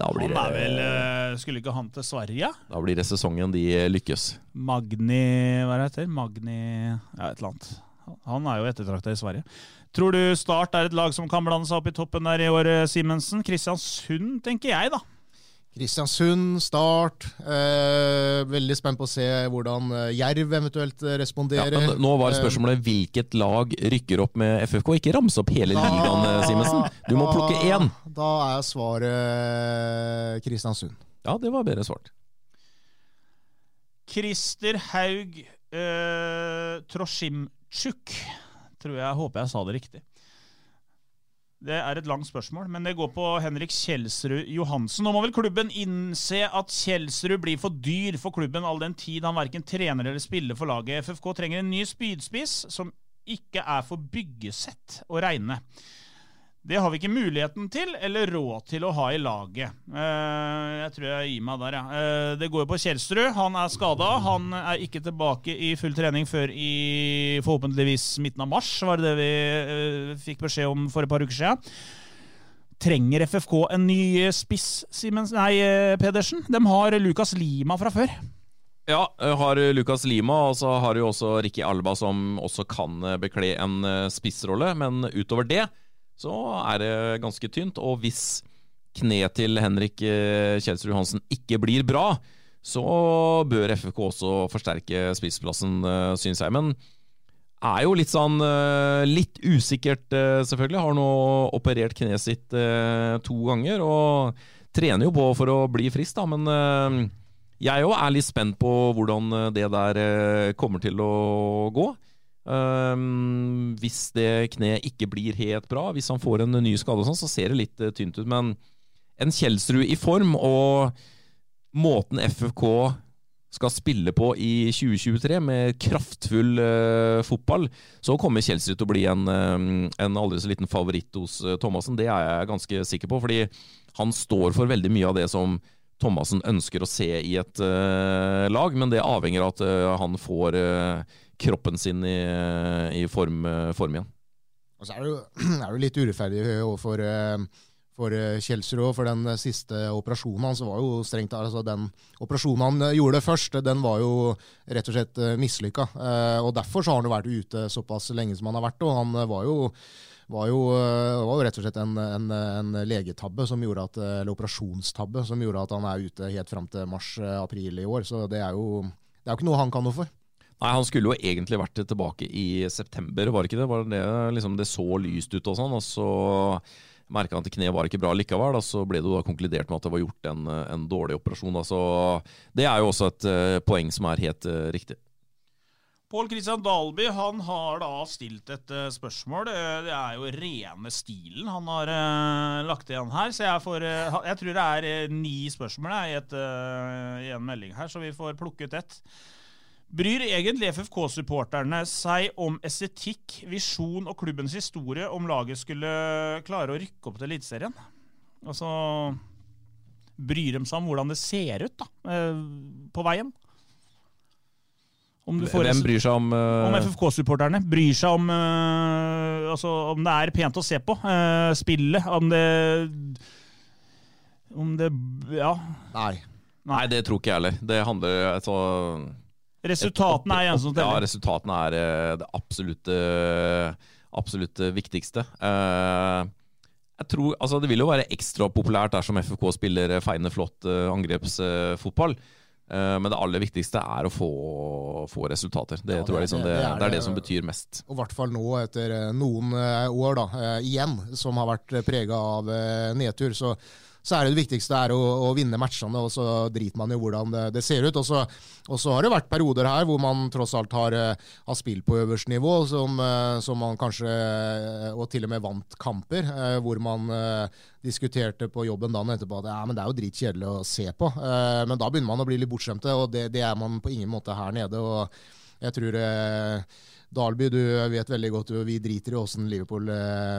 Han er vel eh, Skulle ikke han til Sverige? Da blir det sesongen de lykkes. Magni Hva heter det heter? Magni Ja, et eller annet. Han er jo ettertrakta i Sverige. Tror du Start er et lag som kan blande seg opp i toppen der i år, Simensen? Kristiansund, tenker jeg, da. Kristiansund, Start. Eh, veldig spent på å se hvordan eh, Jerv eventuelt eh, responderer. Ja, nå var spørsmålet hvilket lag rykker opp med FFK. Ikke ramse opp hele da, ligaen, eh, Simensen. Du må plukke én. Da er svaret Kristiansund. Ja, det var bedre svart. Christer Haug eh, Troshimchuk, tror jeg, håper jeg sa det riktig. Det er et langt spørsmål, men det går på Henrik Kjelsrud Johansen. Nå må vel klubben innse at Kjelsrud blir for dyr for klubben all den tid han verken trener eller spiller for laget. FFK trenger en ny spydspiss som ikke er for byggesett å regne. Det har vi ikke muligheten til eller råd til å ha i laget. Uh, jeg tror jeg gir meg der, ja. Uh, det går jo på Kjelsrud. Han er skada. Han er ikke tilbake i full trening før i forhåpentligvis midten av mars, var det det vi uh, fikk beskjed om for et par uker siden. Trenger FFK en ny spiss, Simens, nei, Pedersen? De har Lukas Lima fra før. Ja, har Lukas Lima, og så har du også Ricky Alba, som også kan bekle en spissrolle. Men utover det så er det ganske tynt. Og hvis kneet til Henrik eh, Kjelsrud Johansen ikke blir bra, så bør FFK også forsterke spissplassen, eh, syns jeg. Men er jo litt sånn eh, litt usikkert, selvfølgelig. Har nå operert kneet sitt to ganger og trener jo på for å bli frisk, da. Men jeg òg er litt spent på hvordan det der kommer til å gå. Um, hvis det kneet ikke blir helt bra, hvis han får en ny skade, sånn, så ser det litt uh, tynt ut. Men en Kjelsrud i form, og måten FFK skal spille på i 2023, med kraftfull uh, fotball, så kommer Kjelsrud til å bli en, uh, en aldri så liten favoritt hos uh, Thomassen. Det er jeg ganske sikker på, fordi han står for veldig mye av det som Thomassen ønsker å se i et uh, lag, men det avhenger av at han får kroppen sin i, i form, form, igjen. Og så er det jo, *clears throat* er det litt urettferdig overfor for eh, Kjelsrud. For den siste operasjonen hans var jo strengt altså Den operasjonen han gjorde først, den var jo rett og slett mislykka. Og derfor så har han jo vært ute såpass lenge som han har vært. Og han var jo var jo, var jo rett og slett en, en, en legetabbe, som gjorde at, eller operasjonstabbe, som gjorde at han er ute helt fram til mars-april i år. Så det er jo det er jo ikke noe han kan noe for. Nei, Han skulle jo egentlig vært tilbake i september, var det ikke det? Var det, liksom, det så lyst ut og sånn, og så merka han at kneet var ikke bra likevel. Og så ble det jo da konkludert med at det var gjort en, en dårlig operasjon. Da. Så det er jo også et uh, poeng som er helt uh, riktig. Pål Kristian Dalby han har da stilt et uh, spørsmål. Det er jo rene stilen han har lagt igjen her. Så jeg, får, jeg tror det er ni spørsmål i, et, i en melding her, så vi får plukket ett. Bryr egentlig FFK-supporterne seg om estetikk, visjon og klubbens historie om laget skulle klare å rykke opp til Eliteserien? Altså Bryr de seg om hvordan det ser ut da, eh, på veien? Hvem bryr seg om uh... Om FFK-supporterne. Bryr seg om uh, altså, om det er pent å se på. Uh, spillet. Om det Om det Ja. Nei. Nei, det tror ikke jeg heller. Det handler altså Resultatene er eneste som teller. Ja, resultatene er eh, det absolutt, absolutt viktigste. Eh, jeg tror, altså Det vil jo være ekstra populært dersom FFK spiller feine, flott eh, angrepsfotball. Men det aller viktigste er å få, få resultater. Det, ja, tror jeg liksom, det, det, er det, er det, som betyr mest. Og I hvert fall nå, etter noen år da, igjen, som har vært prega av nedtur. så så er det det viktigste er å, å, vinne matchene, og så driter man i hvordan det, det ser ut. Og så, og så, har det vært perioder her hvor man tross alt har, eh, har spilt på øverste nivå, som, eh, som, man kanskje eh, Og til og med vant kamper, hvor man diskuterte på jobben dagen etterpå at ja, men det er jo dritkjedelig å se på. Men da begynner man å bli litt bortskjemte, og det, det er man på ingen måte her nede. og jeg tror Dalby, du vet veldig godt vi driter i åssen Liverpool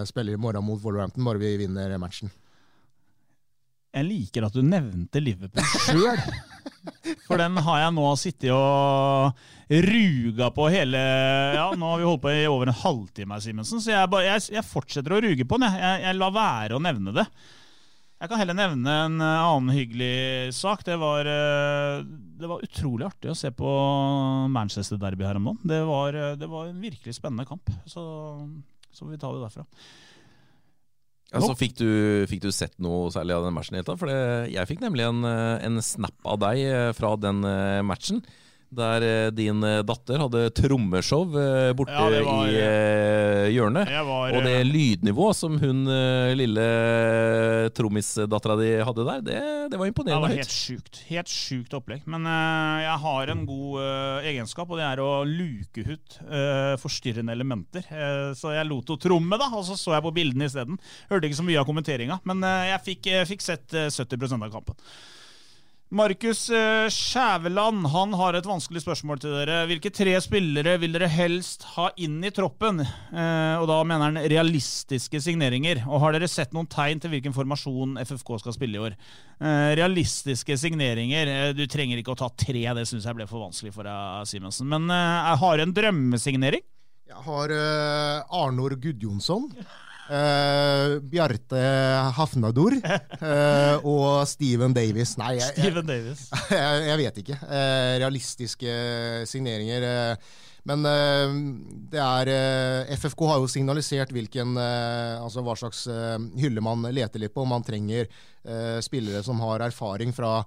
spiller i morgen mot Wolverhampton, bare vi vinner matchen. Jeg liker at du nevnte Liverpool sjøl. *laughs* For den har jeg nå sittet og ruga på hele Ja, nå har vi holdt på i over en halvtime, Simensen, så jeg, bare, jeg, jeg, fortsetter å ruge på den. Jeg, jeg, lar være å nevne det. Jeg kan heller nevne en annen hyggelig sak. Det var, eh, det var utrolig artig å se på Manchester Derby her om dagen. Det var, det var en virkelig spennende kamp. Så, så vi tar det derfra. Altså, fikk, du, fikk, du, sett noe særlig av den matchen? For jeg fikk nemlig en, eh, en, snap av deg eh, fra den eh, matchen der eh, din eh, datter hadde trommeshow eh, borte ja, var, i hjørnet. Var, og det lydnivået som hun lille trommisdattera di hadde der, det, det, var imponerende høyt. Det var helt sjukt. Helt sjukt opplegg. Men uh, jeg har en god uh, egenskap, og det er å luke ut uh, forstyrrende elementer. så jeg lot henne tromme, da, og så så jeg på bildene isteden. Hørte ikke så mye av kommenteringa, men jeg fikk, fikk sett 70% av kampen. Markus eh, Skjæveland han har et vanskelig spørsmål til dere. Hvilke tre spillere vil dere helst ha inn i troppen? Eh, og Da mener han realistiske signeringer. Og Har dere sett noen tegn til hvilken formasjon FFK skal spille i år? Eh, realistiske signeringer eh, Du trenger ikke å ta tre, det syns jeg ble for vanskelig for deg, Simensen. Men eh, har du en drømmesignering. Jeg har uh, Arnor Gudjonsson. *laughs* Uh, Bjarte Hafnador uh, og Steven Davis. Nei, jeg, Steven Davis. *laughs* Jeg, jeg, vet ikke. Uh, realistiske signeringer. men det er FFK har jo signalisert hvilken, altså hva slags hylle man leter litt på. Om man trenger spillere som har erfaring fra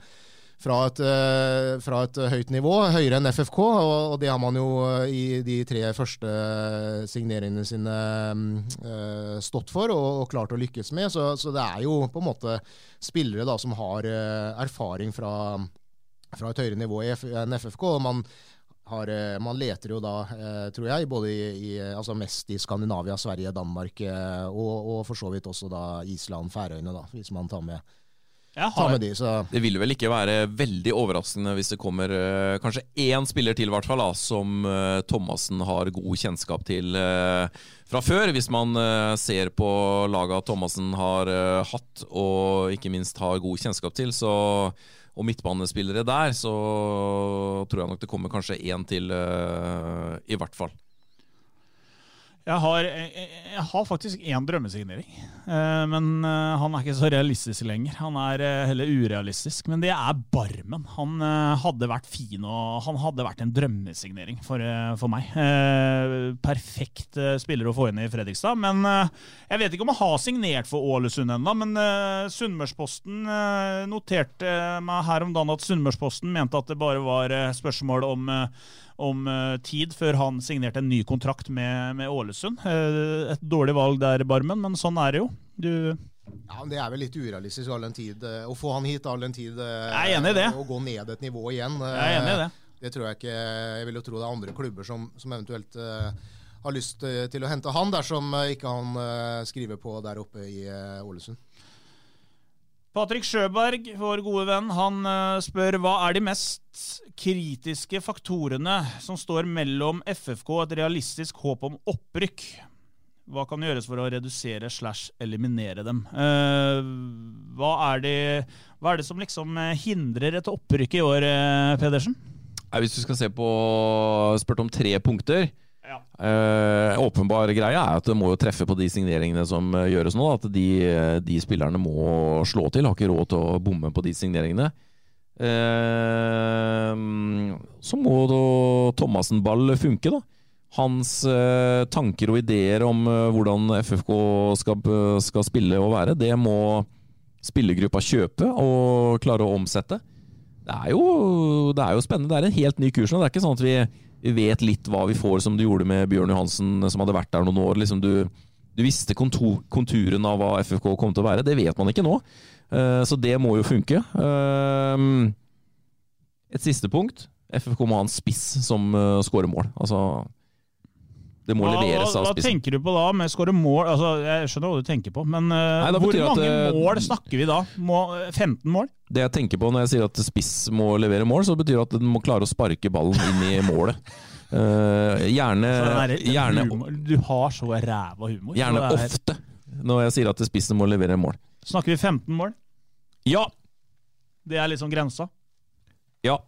fra et, eh, fra et, høyt nivå, høyere enn FFK. Og, det har man jo eh, i de tre første signeringene sine uh, stått for og, klart å lykkes med. Så, så, det er jo på en måte spillere da som har erfaring fra, fra, et høyere nivå enn FFK. og man har, man leter jo da, tror jeg, både i, i, altså mest i Skandinavia, Sverige, Danmark og, og for så vidt også da Island, Færøyene, da, hvis man tar med har, de, det vil vel ikke være veldig overraskende hvis det kommer uh, kanskje én spiller til, hvert fall, da, som uh, Thomassen har god kjennskap til uh, fra før. Hvis man ser på laga Thomassen har hatt, og ikke minst har god kjennskap til, så, og midtbanespillere der, så tror jeg nok det kommer kanskje én til, i hvert fall. Jeg har, jeg, jeg har faktisk én drømmesignering, eh, men eh, han er ikke så realistisk lenger. Han er eh, heller urealistisk, men det er Barmen. Han hadde vært fin, og han hadde vært en drømmesignering for, for meg. Perfekt spiller å få inn i Fredrikstad, men jeg vet ikke om han har signert for Ålesund ennå. Men Sunnmørsposten noterte meg her om dagen at Sunnmørsposten mente at det bare var spørsmål om om uh, tid før han signerte en ny kontrakt med, med Ålesund. Uh, et dårlig valg der, Barmen, men sånn er det jo. Du ja, men Det er vel litt urealistisk all den tid. Uh, å få han hit all den tid og gå ned et nivå igjen. Jeg er enig i det. Det tror jeg ikke. Jeg vil jo tro det er andre klubber som, som eventuelt har lyst til å hente han, dersom ikke han skriver på der oppe i Ålesund. Patrick Sjøberg, vår gode venn, han eh, spør hva er de mest kritiske faktorene som står mellom FFK og et realistisk håp om opprykk? Hva kan gjøres for å redusere slash eliminere dem? Eh, hva, er det, hva er det som liksom eh, hindrer et opprykk i år, Pedersen? Hvis du skal se på spurt om tre punkter, ja. Uh, åpenbar greie er at det må jo treffe på de signeringene som uh, gjøres nå. At de, de, spillerne må slå til. Har ikke råd til å bomme på de signeringene. Uh, så må da Thomassen-ball funke, da. Hans tanker og ideer om hvordan FFK skal, skal, spille og være, det må spillergruppa kjøpe og klare å omsette. Det er, jo, det er jo spennende. Det er en helt ny kurs nå. Det er ikke sånn at vi vet litt hva vi får, som du gjorde med Bjørn Johansen, som hadde vært der noen år. Liksom du, du, visste kontor, konturen av hva FFK kom til å være. Det vet man ikke nå. Uh, så det må jo funke. Uh, et siste punkt. FFK må ha en spiss som uh, skårer mål. Altså det må hva, leveres av spissen. Hva tenker du på da med skåre mål? Altså, jeg skjønner hva du tenker på, men uh, Nei, hvor mange at, mål snakker vi da? Må, 15 mål? Det jeg tenker på når jeg sier at spiss må levere mål, så betyr det at den må klare å sparke ballen inn i målet. Uh, *laughs* gjerne, er, gjerne Du har så ræva humor. Gjerne ofte når jeg sier at spissen må levere mål. Snakker vi 15 mål? Ja. Det er liksom grensa? Ja.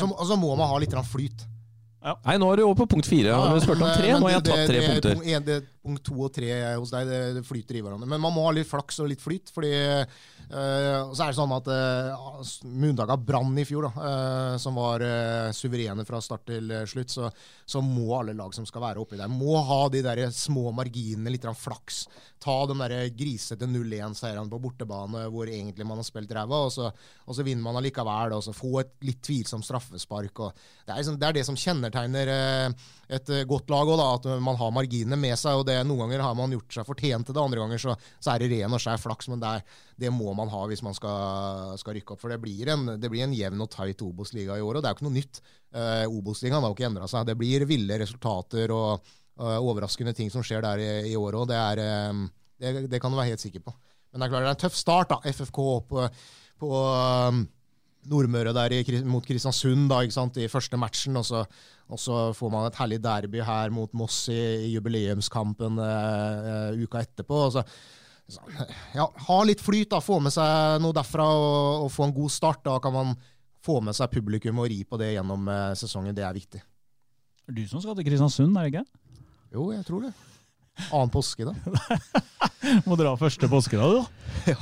Og så må man ha litt flyt. Ja. Nei, nå er du over på punkt fire. Ja, du spurte om tre, nå har jeg tatt tre punkter. Det, det, punkt to og tre hos deg, det, flyter i hverandre. Men man må ha litt flaks og litt flyt. fordi uh, Så er det sånn at uh, Mundaga brann i fjor, da, uh, som var uh, suverene fra start til slutt. Så, så, må alle lag som skal være oppi der, må ha de der små marginene, litt flaks. Ta de der grisete 0-1-seirene på bortebane hvor egentlig man har spilt ræva, og, og, så vinner man allikevel. Og så få et litt tvilsomt straffespark. Det er, liksom, det, er det som kjennetegner et godt lag òg, at man har marginene med seg. og det Noen ganger har man gjort seg fortjent til det, andre ganger så, så er det ren og skjær flaks. Men det, er, det, må man ha hvis man skal, skal rykke opp. For det blir, en, det blir en jevn og tight Obos-liga i år, og det er jo ikke noe nytt. Eh, Obos-ligaen har jo ikke endra seg. Det blir ville resultater og uh, overraskende ting som skjer der i, i år òg. Det, um, det, det, kan du være helt sikker på. Men det er klart det er en tøff start. da, FFK på, på um, Nordmøre der i, mot Kristiansund da, i første matchen. Og så, og så, får man et herlig derby her mot Moss i, i jubileumskampen uh, uka etterpå. og så ja, ha litt flyt, da, få med seg noe derfra og, og, få en god start. Da kan man få med seg publikum og ri på det gjennom eh, sesongen. Det er viktig. Er du som skal til Kristiansund, er det ikke? Jo, jeg tror det. Annen påske, da. *laughs* Må dra første påske, da, *laughs* ja.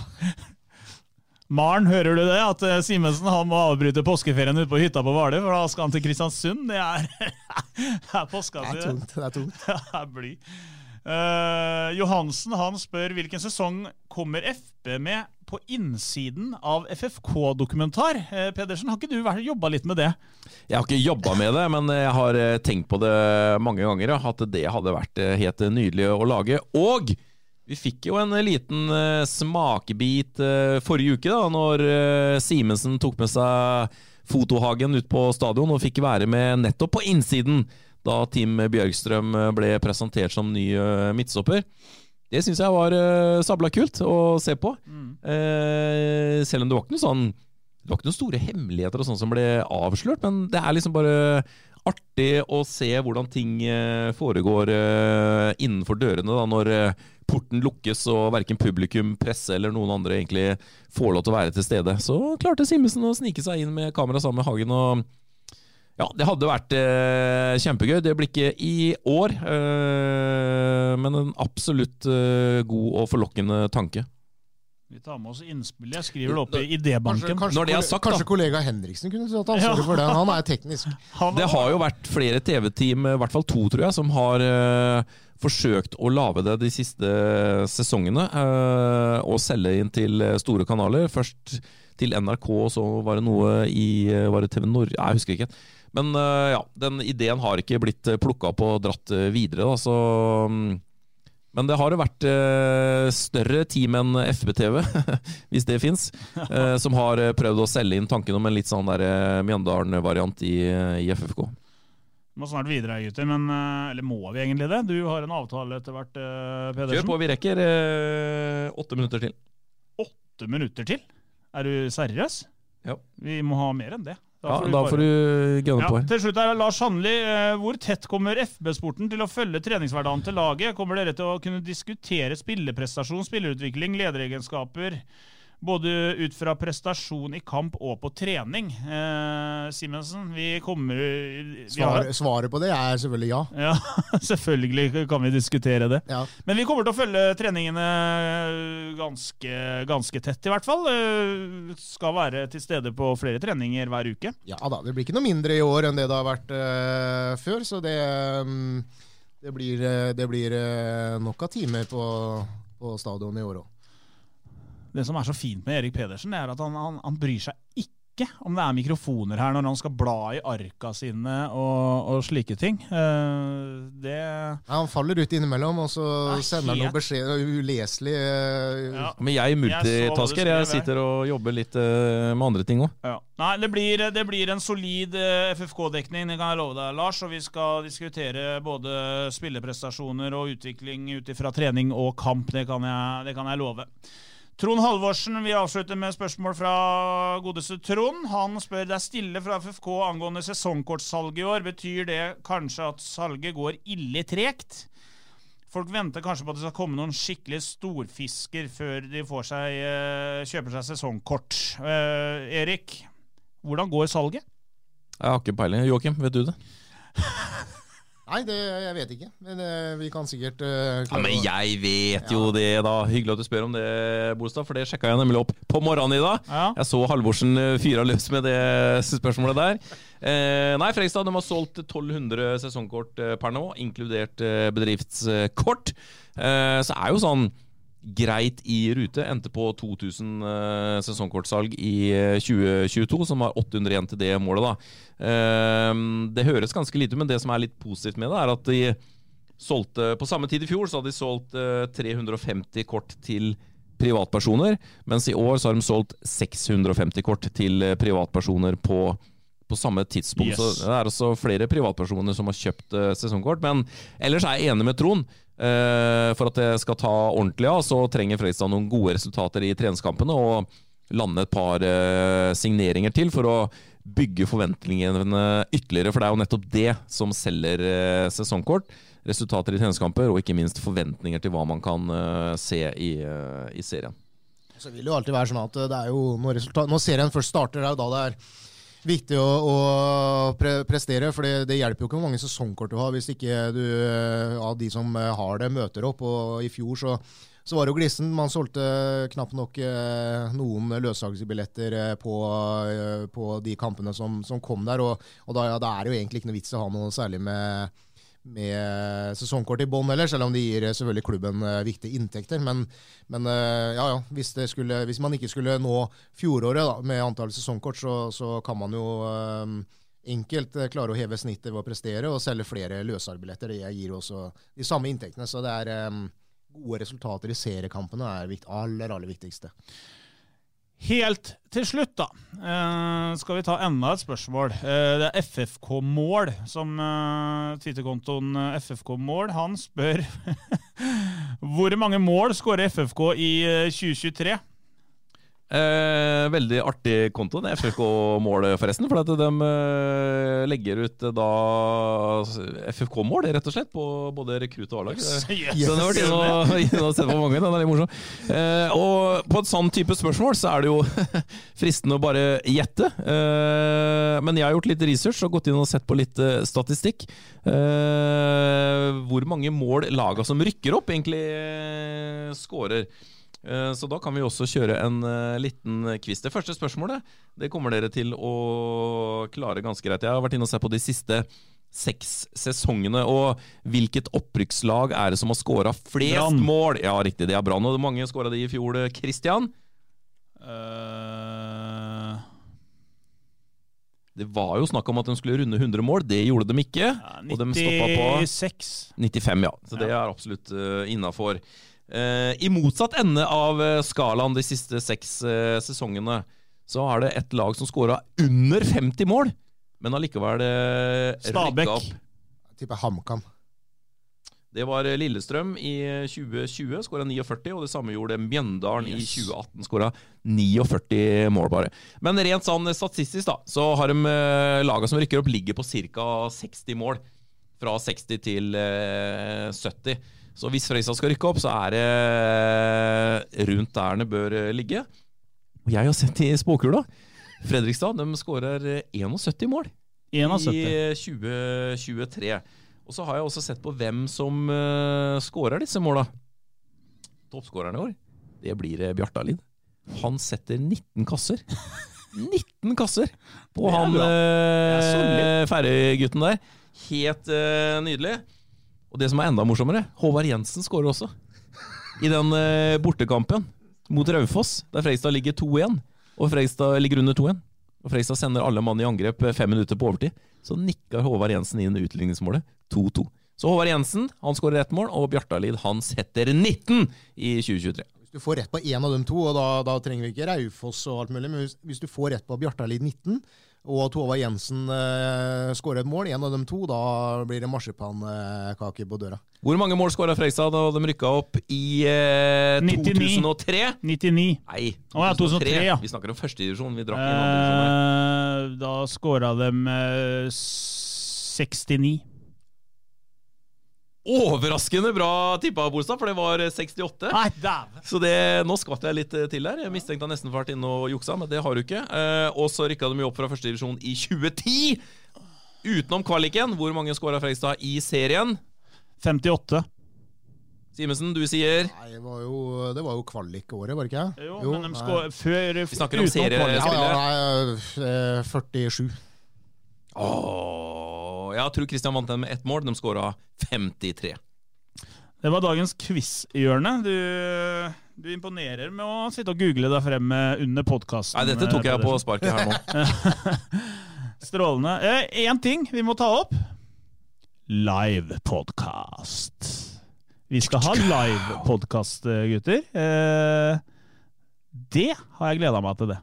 Maren, hører du det? At Simensen Simensen må avbryte påskeferien ute på hytta på Hvaler, for da skal han til Kristiansund. Det er, *laughs* det er påska si. Det er tungt. Det er tungt. *laughs* det er bly. Uh, Johansen han spør hvilken sesong kommer FB med på innsiden av FFK-dokumentar. Uh, Pedersen, har ikke du jobba litt med det? Jeg har ikke jobba med det, men jeg har tenkt på det mange ganger. At det hadde vært helt nydelig å lage. Og vi fikk jo en liten uh, smakebit uh, forrige uke, da når Simensen tok med seg fotohagen ut på stadion og fikk være med nettopp på innsiden da Tim Bjørgstrøm ble presentert som ny midtstopper. Det syns jeg var sabla kult å se på. Mm. selv om det var ikke noe sånn Det var ikke noen store hemmeligheter og sånn som ble avslørt, men det er liksom bare artig å se hvordan ting foregår innenfor dørene da når porten lukkes og verken publikum, presse eller noen andre egentlig får lov til å være til stede. Så klarte Simensen å snike seg inn med kamera sammen med Hagen og Ja, det hadde vært eh, kjempegøy. Det blir ikke i år, eh, men en absolutt eh, god og forlokkende tanke. Vi tar med oss innspill. Jeg skriver det opp i idébanken. Kanskje, kanskje, Når det kolle- sagt, da. kanskje kollega Henriksen kunne tatt ansvaret Ja. for det. Han er teknisk. *laughs* Det har jo vært flere TV-team, i hvert fall to, tror jeg, som har uh, forsøkt å lage det de siste sesongene. Uh, og selge inn til eh, store kanaler. Først til NRK, så var det noe i Var det TV Norge? Jeg husker ikke. Men uh, ja, den ideen har ikke blitt plukka opp og dratt videre, da, så mm, men det har jo vært eh, større team enn FBTV, *laughs* hvis det fins, eh, som har eh, prøvd å selge inn tanken om en litt sånn der Mjøndalen-variant i, i FFK. Vi må snart videre, gutter. Men, eller må vi egentlig det? Du har en avtale etter hvert, eh, Kjør på, vi rekker eh, åtte minutter til. Åtte minutter til? Er du seriøs? Ja. Vi må ha mer enn det. Ja, da får du gønne på her. til slutt er det Lars Sandli. eh, Hvor tett kommer FB-sporten til å følge treningshverdagen til laget? Kommer dere til å kunne diskutere spilleprestasjon, spillerutvikling, lederegenskaper? Både ut fra prestasjon i kamp og på trening. Eh, Simensen, vi kommer vi har- Svaret, på det er selvfølgelig ja. Ja, *laughs* selvfølgelig kan vi diskutere det. Ja. Men vi kommer til å følge treningene ganske, ganske tett, i hvert fall. Eh, Skal være til stede på flere treninger hver uke. Ja da, det blir ikke noe mindre i år enn det det har vært eh, før, så det, um, det blir, eh, det blir nok av timer på, på stadion i år òg. Det som er så fint med Erik Pedersen, er at han, han, han bryr seg ikke om det er mikrofoner her når han skal bla i arka sine og, og slike ting. Uh, det Ja, han faller ut innimellom, og så er sender han noe beskjed uleselig. eh, ja. Men jeg du multitasker. Jeg sitter og jobber litt uh, med andre ting òg. Ja. Nei, det blir, det blir en solid FFK-dekning, det kan jeg love deg, Lars. Og vi skal diskutere både spilleprestasjoner og utvikling ut ifra trening og kamp. Det kan jeg, det kan jeg love. Trond Halvorsen, vi avslutter med spørsmål fra godeste Trond. Han spør det er stille fra FFK angående sesongkortsalget i år. Betyr det kanskje at salget går ille tregt? Folk venter kanskje på at det skal komme noen skikkelig storfisker før de får seg, eh, kjøper seg sesongkort. Eh, Erik, hvordan går salget? Jeg har ikke peiling. Joakim, vet du det? *laughs* Nei, det, jeg vet ikke. Men eh, vi kan sikkert eh, Ja, Men jeg vet jo det, da. Hyggelig at du spør om det, Bolstad, for det sjekka jeg nemlig opp på morgenen i dag. Ja. Jeg så Halvorsen eh, fyra løs med det spørsmålet der. Eh, nei, Fredrikstad de har solgt 1200 sesongkort per nå, inkludert bedriftskort. Eh, så er jo sånn greit i rute. Endte på 2000 eh, sesongkortsalg i eh, 2022, som var 800 igjen til det målet. da. Eh, det høres ganske lite ut, men det som er litt positivt med det, er at de solgte På samme tid i fjor så hadde de solgt eh, 350 kort til privatpersoner, mens i år så har de solgt 650 kort til eh, privatpersoner på, på samme tidspunkt. Yes. Så det er også flere privatpersoner som har kjøpt eh, sesongkort. Men ellers er jeg enig med Trond. Eh, for at det skal ta ordentlig av, så trenger Fredrikstad noen gode resultater i treningskampene. Og lande et par eh, signeringer til for å bygge forventningene ytterligere. For det er jo nettopp det som selger sesongkort. Resultater i treningskamper, og ikke minst forventninger til hva man kan se i, i serien. Så vil det jo alltid være sånn at det er jo når, når serien først starter, det er jo da det er viktig å, å pre prestere. For det, det hjelper jo ikke hvor mange sesongkort du har hvis ikke du eh, av de som eh, har det, møter opp. Og i fjor så, så var det jo glissen. Man solgte knapt nok eh, noen løssalgsbilletter på, på de kampene som, som kom der. Og, og da, ja, da er det jo egentlig ikke noe vits å ha noe særlig med med sesongkort i bånn heller, selv om de gir eh, selvfølgelig klubben eh, viktige inntekter. Men, men eh, ja, ja, hvis, skulle, hvis man ikke skulle nå fjoråret da, med antall sesongkort, så, så kan man jo um, enkelt klare å heve snittet ved å prestere og selge flere løsarbilletter. Det gir også de samme inntektene. Så det er Um, gode resultater i seriekampene er det aller, aller viktigste. Helt til slutt, da, eh, skal vi ta enda et spørsmål. Eh, det er FFK-mål, som eh, Twitter-kontoen FFK-mål. Han spør *laughs* hvor mange mål skårer FFK i eh, 2023? Eh, veldig artig konto, det FFK-mål, forresten. For at de eh, legger ut eh, da FFK-mål, rett og slett, på både rekrutt og A-lag. Yes. Så den har vært inne *laughs* og, sett på mange, den er litt morsom. Eh, og på et sånn type spørsmål så er det jo *laughs* fristende å bare gjette. Eh, men jeg har gjort litt research og gått inn og sett på litt eh, statistikk. Eh, hvor mange mål laga som rykker opp, egentlig eh, scorer. Eh, Så da kan vi også kjøre en eh, liten quiz. Det første spørsmålet det kommer dere til å klare ganske greit. Jeg har vært inne og sett på de siste seks sesongene. Og hvilket opprykkslag er det som har scora flest Brann. mål? Ja, riktig, det er Brann. Og mange scora de i fjor, eh, Christian? Uh... Det var jo snakk om at de skulle runde 100 mål. Det gjorde de ikke. og de stoppa på 96. 95, ja. Så det er absolutt uh, innafor. I motsatt ende av eh, skalaen de siste seks eh, sesongene, så er det et lag som scora under 50 mål, men allikevel Stabæk. opp. Jeg tipper HamKam. Det var eh, Lillestrøm i 2020, skåra 49, og det samme gjorde Mjøndalen i 2018, skåra 49 mål bare. Men rent sånn statistisk, da, så har de eh, laga som rykker opp, ligger på ca. 60 mål. Fra 60 til eh, 70. Så hvis Fredrikstad skal rykke opp, så er det rundt der det bør eh, ligge. Og jeg har sett i spåkula. Fredrikstad de skårer eh, 71 mål 71. i eh, 2023. Og så har jeg også sett på hvem som uh, skårer disse måla. Toppskåreren i år, det blir uh, Bjartalid. Han setter 19 kasser. *laughs* 19 kasser på han uh, Færøy-gutten der. Helt eh, nydelig. Og det som er enda morsommere, Håvard Jensen skårer også. I den eh, bortekampen mot Raufoss, der Freistad ligger 2-1. Og Freistad ligger under 2-1. Og Freistad sender alle mann i angrep eh, fem minutter på overtid. Så nikker Håvard Jensen inn utligningsmålet. 2-2. Så Håvard Jensen han skårer ett mål, og Bjartalid han setter 19 i 2023. Hvis du får rett på én av dem to, og da, da trenger vi ikke Raufoss og alt mulig, men hvis, hvis du får rett på Bjartalid 19, og Tova Jensen eh, skårer et mål, én av dem to, da blir det marsipankake på døra. Hvor mange mål skåra Freistad da de rykka opp i eh, 99. 2003? 99. Nei, Å ja, 2003, ja. Vi snakker om førstedivisjon. Vi drakk. Eh, da skåra de eh, 69. Overraskende bra tippa, Bolstad, for det var 68. Nei! Så det, nå skvatt jeg litt eh, til der. Jeg mistenkte jeg nesten vært inne og juksa, men det har du ikke. Eh, og så rykka de jo opp fra førstedivisjon i 2010! Utenom kvaliken. Hvor mange skåra Fredrikstad i serien? 58. Simensen, du sier Nei, det var jo, det var jo kvalikåret, var det ikke? Jo, men de skår før Vi snakker om seriespillere. Ja, ja, nei, eh, 47. Åh, Jeg tror Kristian vant den med ett mål. De skåra 53. Det var dagens quiz-hjørne. Du, du imponerer med å sitte og google deg frem eh, under podkasten. Nei, dette tok jeg på sparket her nå. *laughs* Strålende. Én ting vi må ta opp. Live-podkast. Vi skal ha live-podkast, gutter. Eh, det har jeg gleda meg til, det.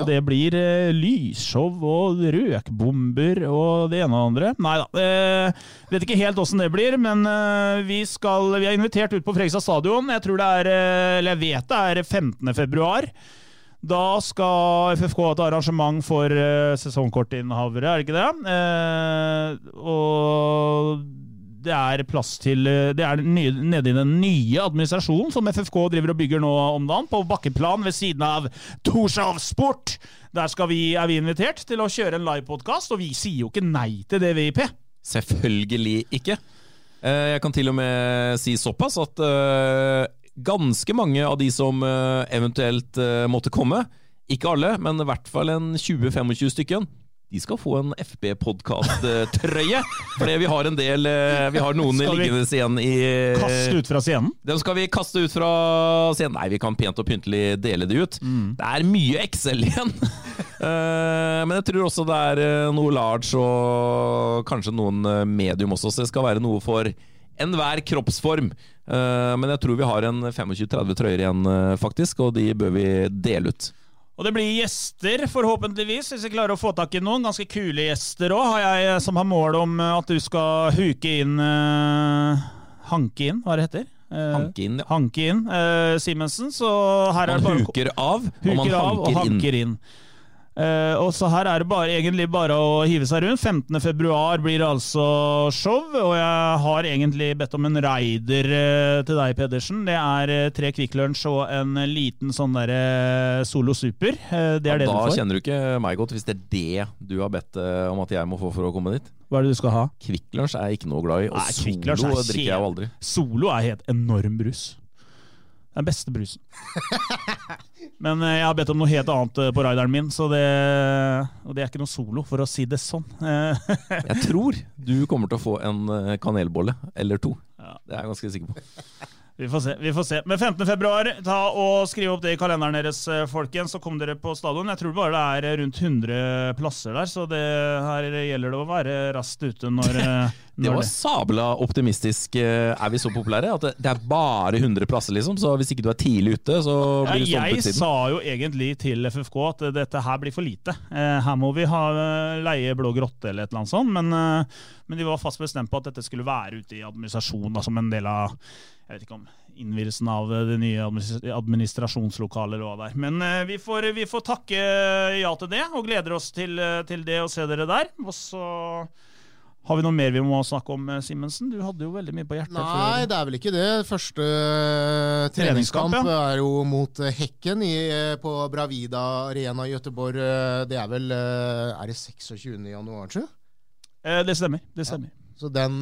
Og det blir eh, lysshow og røkbomber og det ene og det andre. Nei da. Eh, vet ikke helt åssen det blir, men eh, vi, skal, vi er invitert ut på Fredrikstad stadion. Jeg tror det er, eh, eller jeg vet det er 15. februar. Da skal FFK ha et arrangement for uh, sesongkortinnehavere, er det ikke det? Eh, og det er plass til eh, Det er nede i den nye administrasjonen som FFK driver og bygger nå om dagen, på bakkeplan ved siden av Torshov Sport. Der vi, er vi invitert til å kjøre en livepodkast, og vi sier jo ikke nei til det, VIP. Selvfølgelig ikke. Eh, Jeg kan til og med si såpass at eh, ganske mange av de som eventuelt måtte komme, ikke alle, men i hvert fall en 20-25 stykken, de skal få en FB-podkast-trøye. Fordi vi har en del eh, Vi har noen liggende igjen i Kaste ut fra scenen. Dem skal vi kaste ut fra scenen. Nei, vi kan pent og pyntelig dele det ut. Det er mye Excel igjen. *laughs* Eh, men jeg tror også det er eh, noe large og kanskje noen eh, medium også, så det skal være noe for enhver kroppsform. Eh, men jeg tror vi har en 25-30 trøyer igjen, eh, faktisk, og de bør vi dele ut. Og det blir gjester, forhåpentligvis, hvis vi klarer å få tak i noen. Ganske kule gjester òg, har jeg som har mål om eh, at du skal huke inn uh, Hanke inn, hva det heter. Eh, Hanke inn, ja. Hanke inn uh, Simensen, så her er Man det bare Man huker av, og man hanker, av og hanker inn. inn. Eh, og så her er det bare, egentlig bare å hive seg rundt. 15. februar blir det altså show, og jeg har egentlig bedt om en raider uh, til deg, Pedersen. Det er uh, tre Kvikk Lunsj og en liten sånn derre Solo Super. Det er det da du får. kjenner du ikke meg godt, hvis det er det du har bedt om at jeg må få for å komme dit. Hva er det du skal ha? Kvikk Lunsj er jeg ikke noe glad i, og Nei, Solo er drikker jeg jo aldri. Solo er helt enorm brus. Den beste brusen. *laughs* Men eh, jeg har bedt om noe helt annet eh, på rideren min, så det, og det er ikke noe solo, for å si det sånn. Eh, *laughs* Jeg tror du kommer til å få en kanelbolle eller to. Det er jeg ganske sikker på. *laughs* Vi får se. vi får se. Men 15. februar, ta og skriv opp det i kalenderen deres, folkens, så kom dere på stadion. Jeg tror bare det er rundt 100 plasser der, så det her gjelder det å være raskt ute når, Det var sabla optimistisk. eh, Er vi så populære at det- er bare 100 plasser, liksom? Så hvis ikke du er tidlig ute, så blir du stående på jeg sa jo egentlig til FFK at dette her blir for lite. Eh, Her må vi ha eh, leie blå grotte eller et eller annet sånt. Men, men de var fast bestemt på at dette skulle være ute i administrasjon da, som en del av jeg vet ikke om innvielsen av det nye administ- administrasjonslokalet eller hva det er. Men vi, får, vi får takke ja til det, og gleder oss til, til det og se dere der. Og så har vi noe mer vi må snakke om, eh, Simensen? Du hadde jo veldig mye på hjertet. Nei, det er vel ikke det. Første eh, Treningskamp, treningskamp ja. er jo mot eh, Hekken i, på Bravida Arena i Göteborg. Eh, Det er vel Er det 26. januar, tror jeg? Eh, Det stemmer. det stemmer. Så den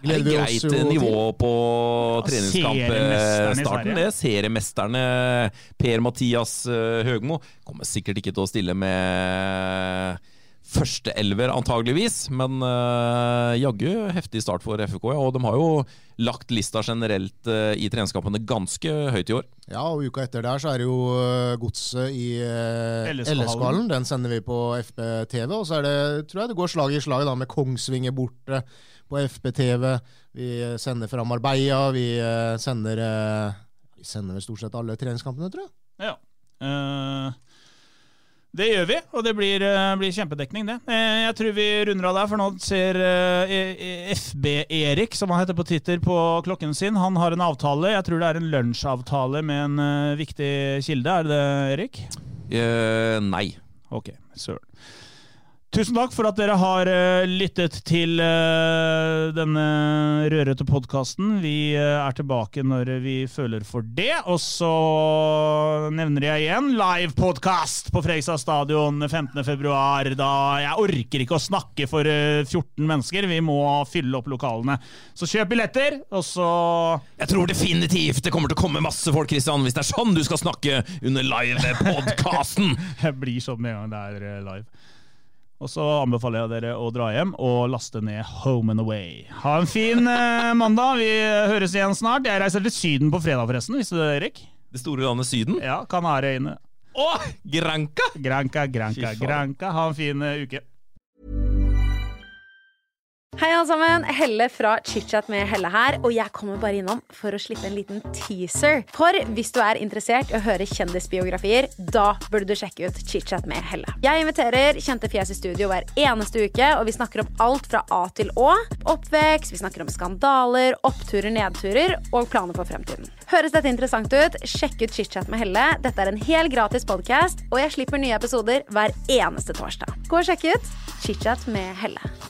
gleder vi oss jo til. Greit nivå på ja, treningskampstarten. Det seriemesterne Per-Mathias Høgmo kommer sikkert ikke til å stille med førsteelver, antageligvis, men uh, jaggu heftig start for FK. Ja. Og de har jo lagt lista generelt uh, i treningskampene ganske høyt i år. Ja, og uka etter der så er det jo eh, Godset i uh, LSK-hallen. LSK-hallen. Den sender vi på FBTV. Og så er det, tror jeg det går slag i slag da med Kongsvinger borte på FBTV. Vi sender fra Marbella. Vi sender Vi sender vel stort sett alle treningskampene, tror jeg. Ja. Eh, det gjør vi, og det blir, eh, blir kjempedekning, det. Eh, jeg tror vi runder av der, for nå ser eh, E- FB-Erik, som han heter på Twitter, på klokken sin. Han har en avtale. Jeg tror det er en lunsjavtale med en viktig kilde. Er det det, Erik? Uh, nei. Ok, søren. Tusen takk for at dere har eh, lyttet til eh, denne rørete podkasten. Vi eh, er tilbake når vi føler for det. Og så nevner jeg igjen livepodkast på Fredrikstad stadion 15.2. Da jeg orker ikke å snakke for eh, 14 mennesker. Vi må fylle opp lokalene. Så kjøp billetter, og så Jeg tror definitivt det kommer til å komme masse folk, Kristian, hvis det er sånn du skal snakke under live-podkasten! *laughs* Jeg blir sånn med en gang det er live. Og så anbefaler jeg dere å dra hjem og laste ned Home and Away. Ha en fin eh, *laughs* mandag. Vi høres igjen snart. Jeg reiser til Syden på fredag, forresten. Visste du det, Erik? Det store landet Syden? Ja, Kanariøyene. Å, Granca! Granca, Granca, Granca. Ha en fin uh, uke. Hei alle sammen, Helle fra ChitChat med Helle her, og jeg kommer bare innom for å slippe en liten teaser. For hvis du er interessert i å høre kjendisbiografier, da burde du sjekke ut ChitChat med Helle. Jeg inviterer kjente fjes i studio hver eneste uke, og vi snakker om alt fra A til Å. Oppvekst, vi snakker om skandaler, oppturer, nedturer og planer for fremtiden. Høres dette interessant ut? Sjekk ut ChitChat med Helle. Dette er en hel gratis podkast, og jeg slipper nye episoder hver eneste torsdag. Gå og sjekk ut ChitChat med Helle.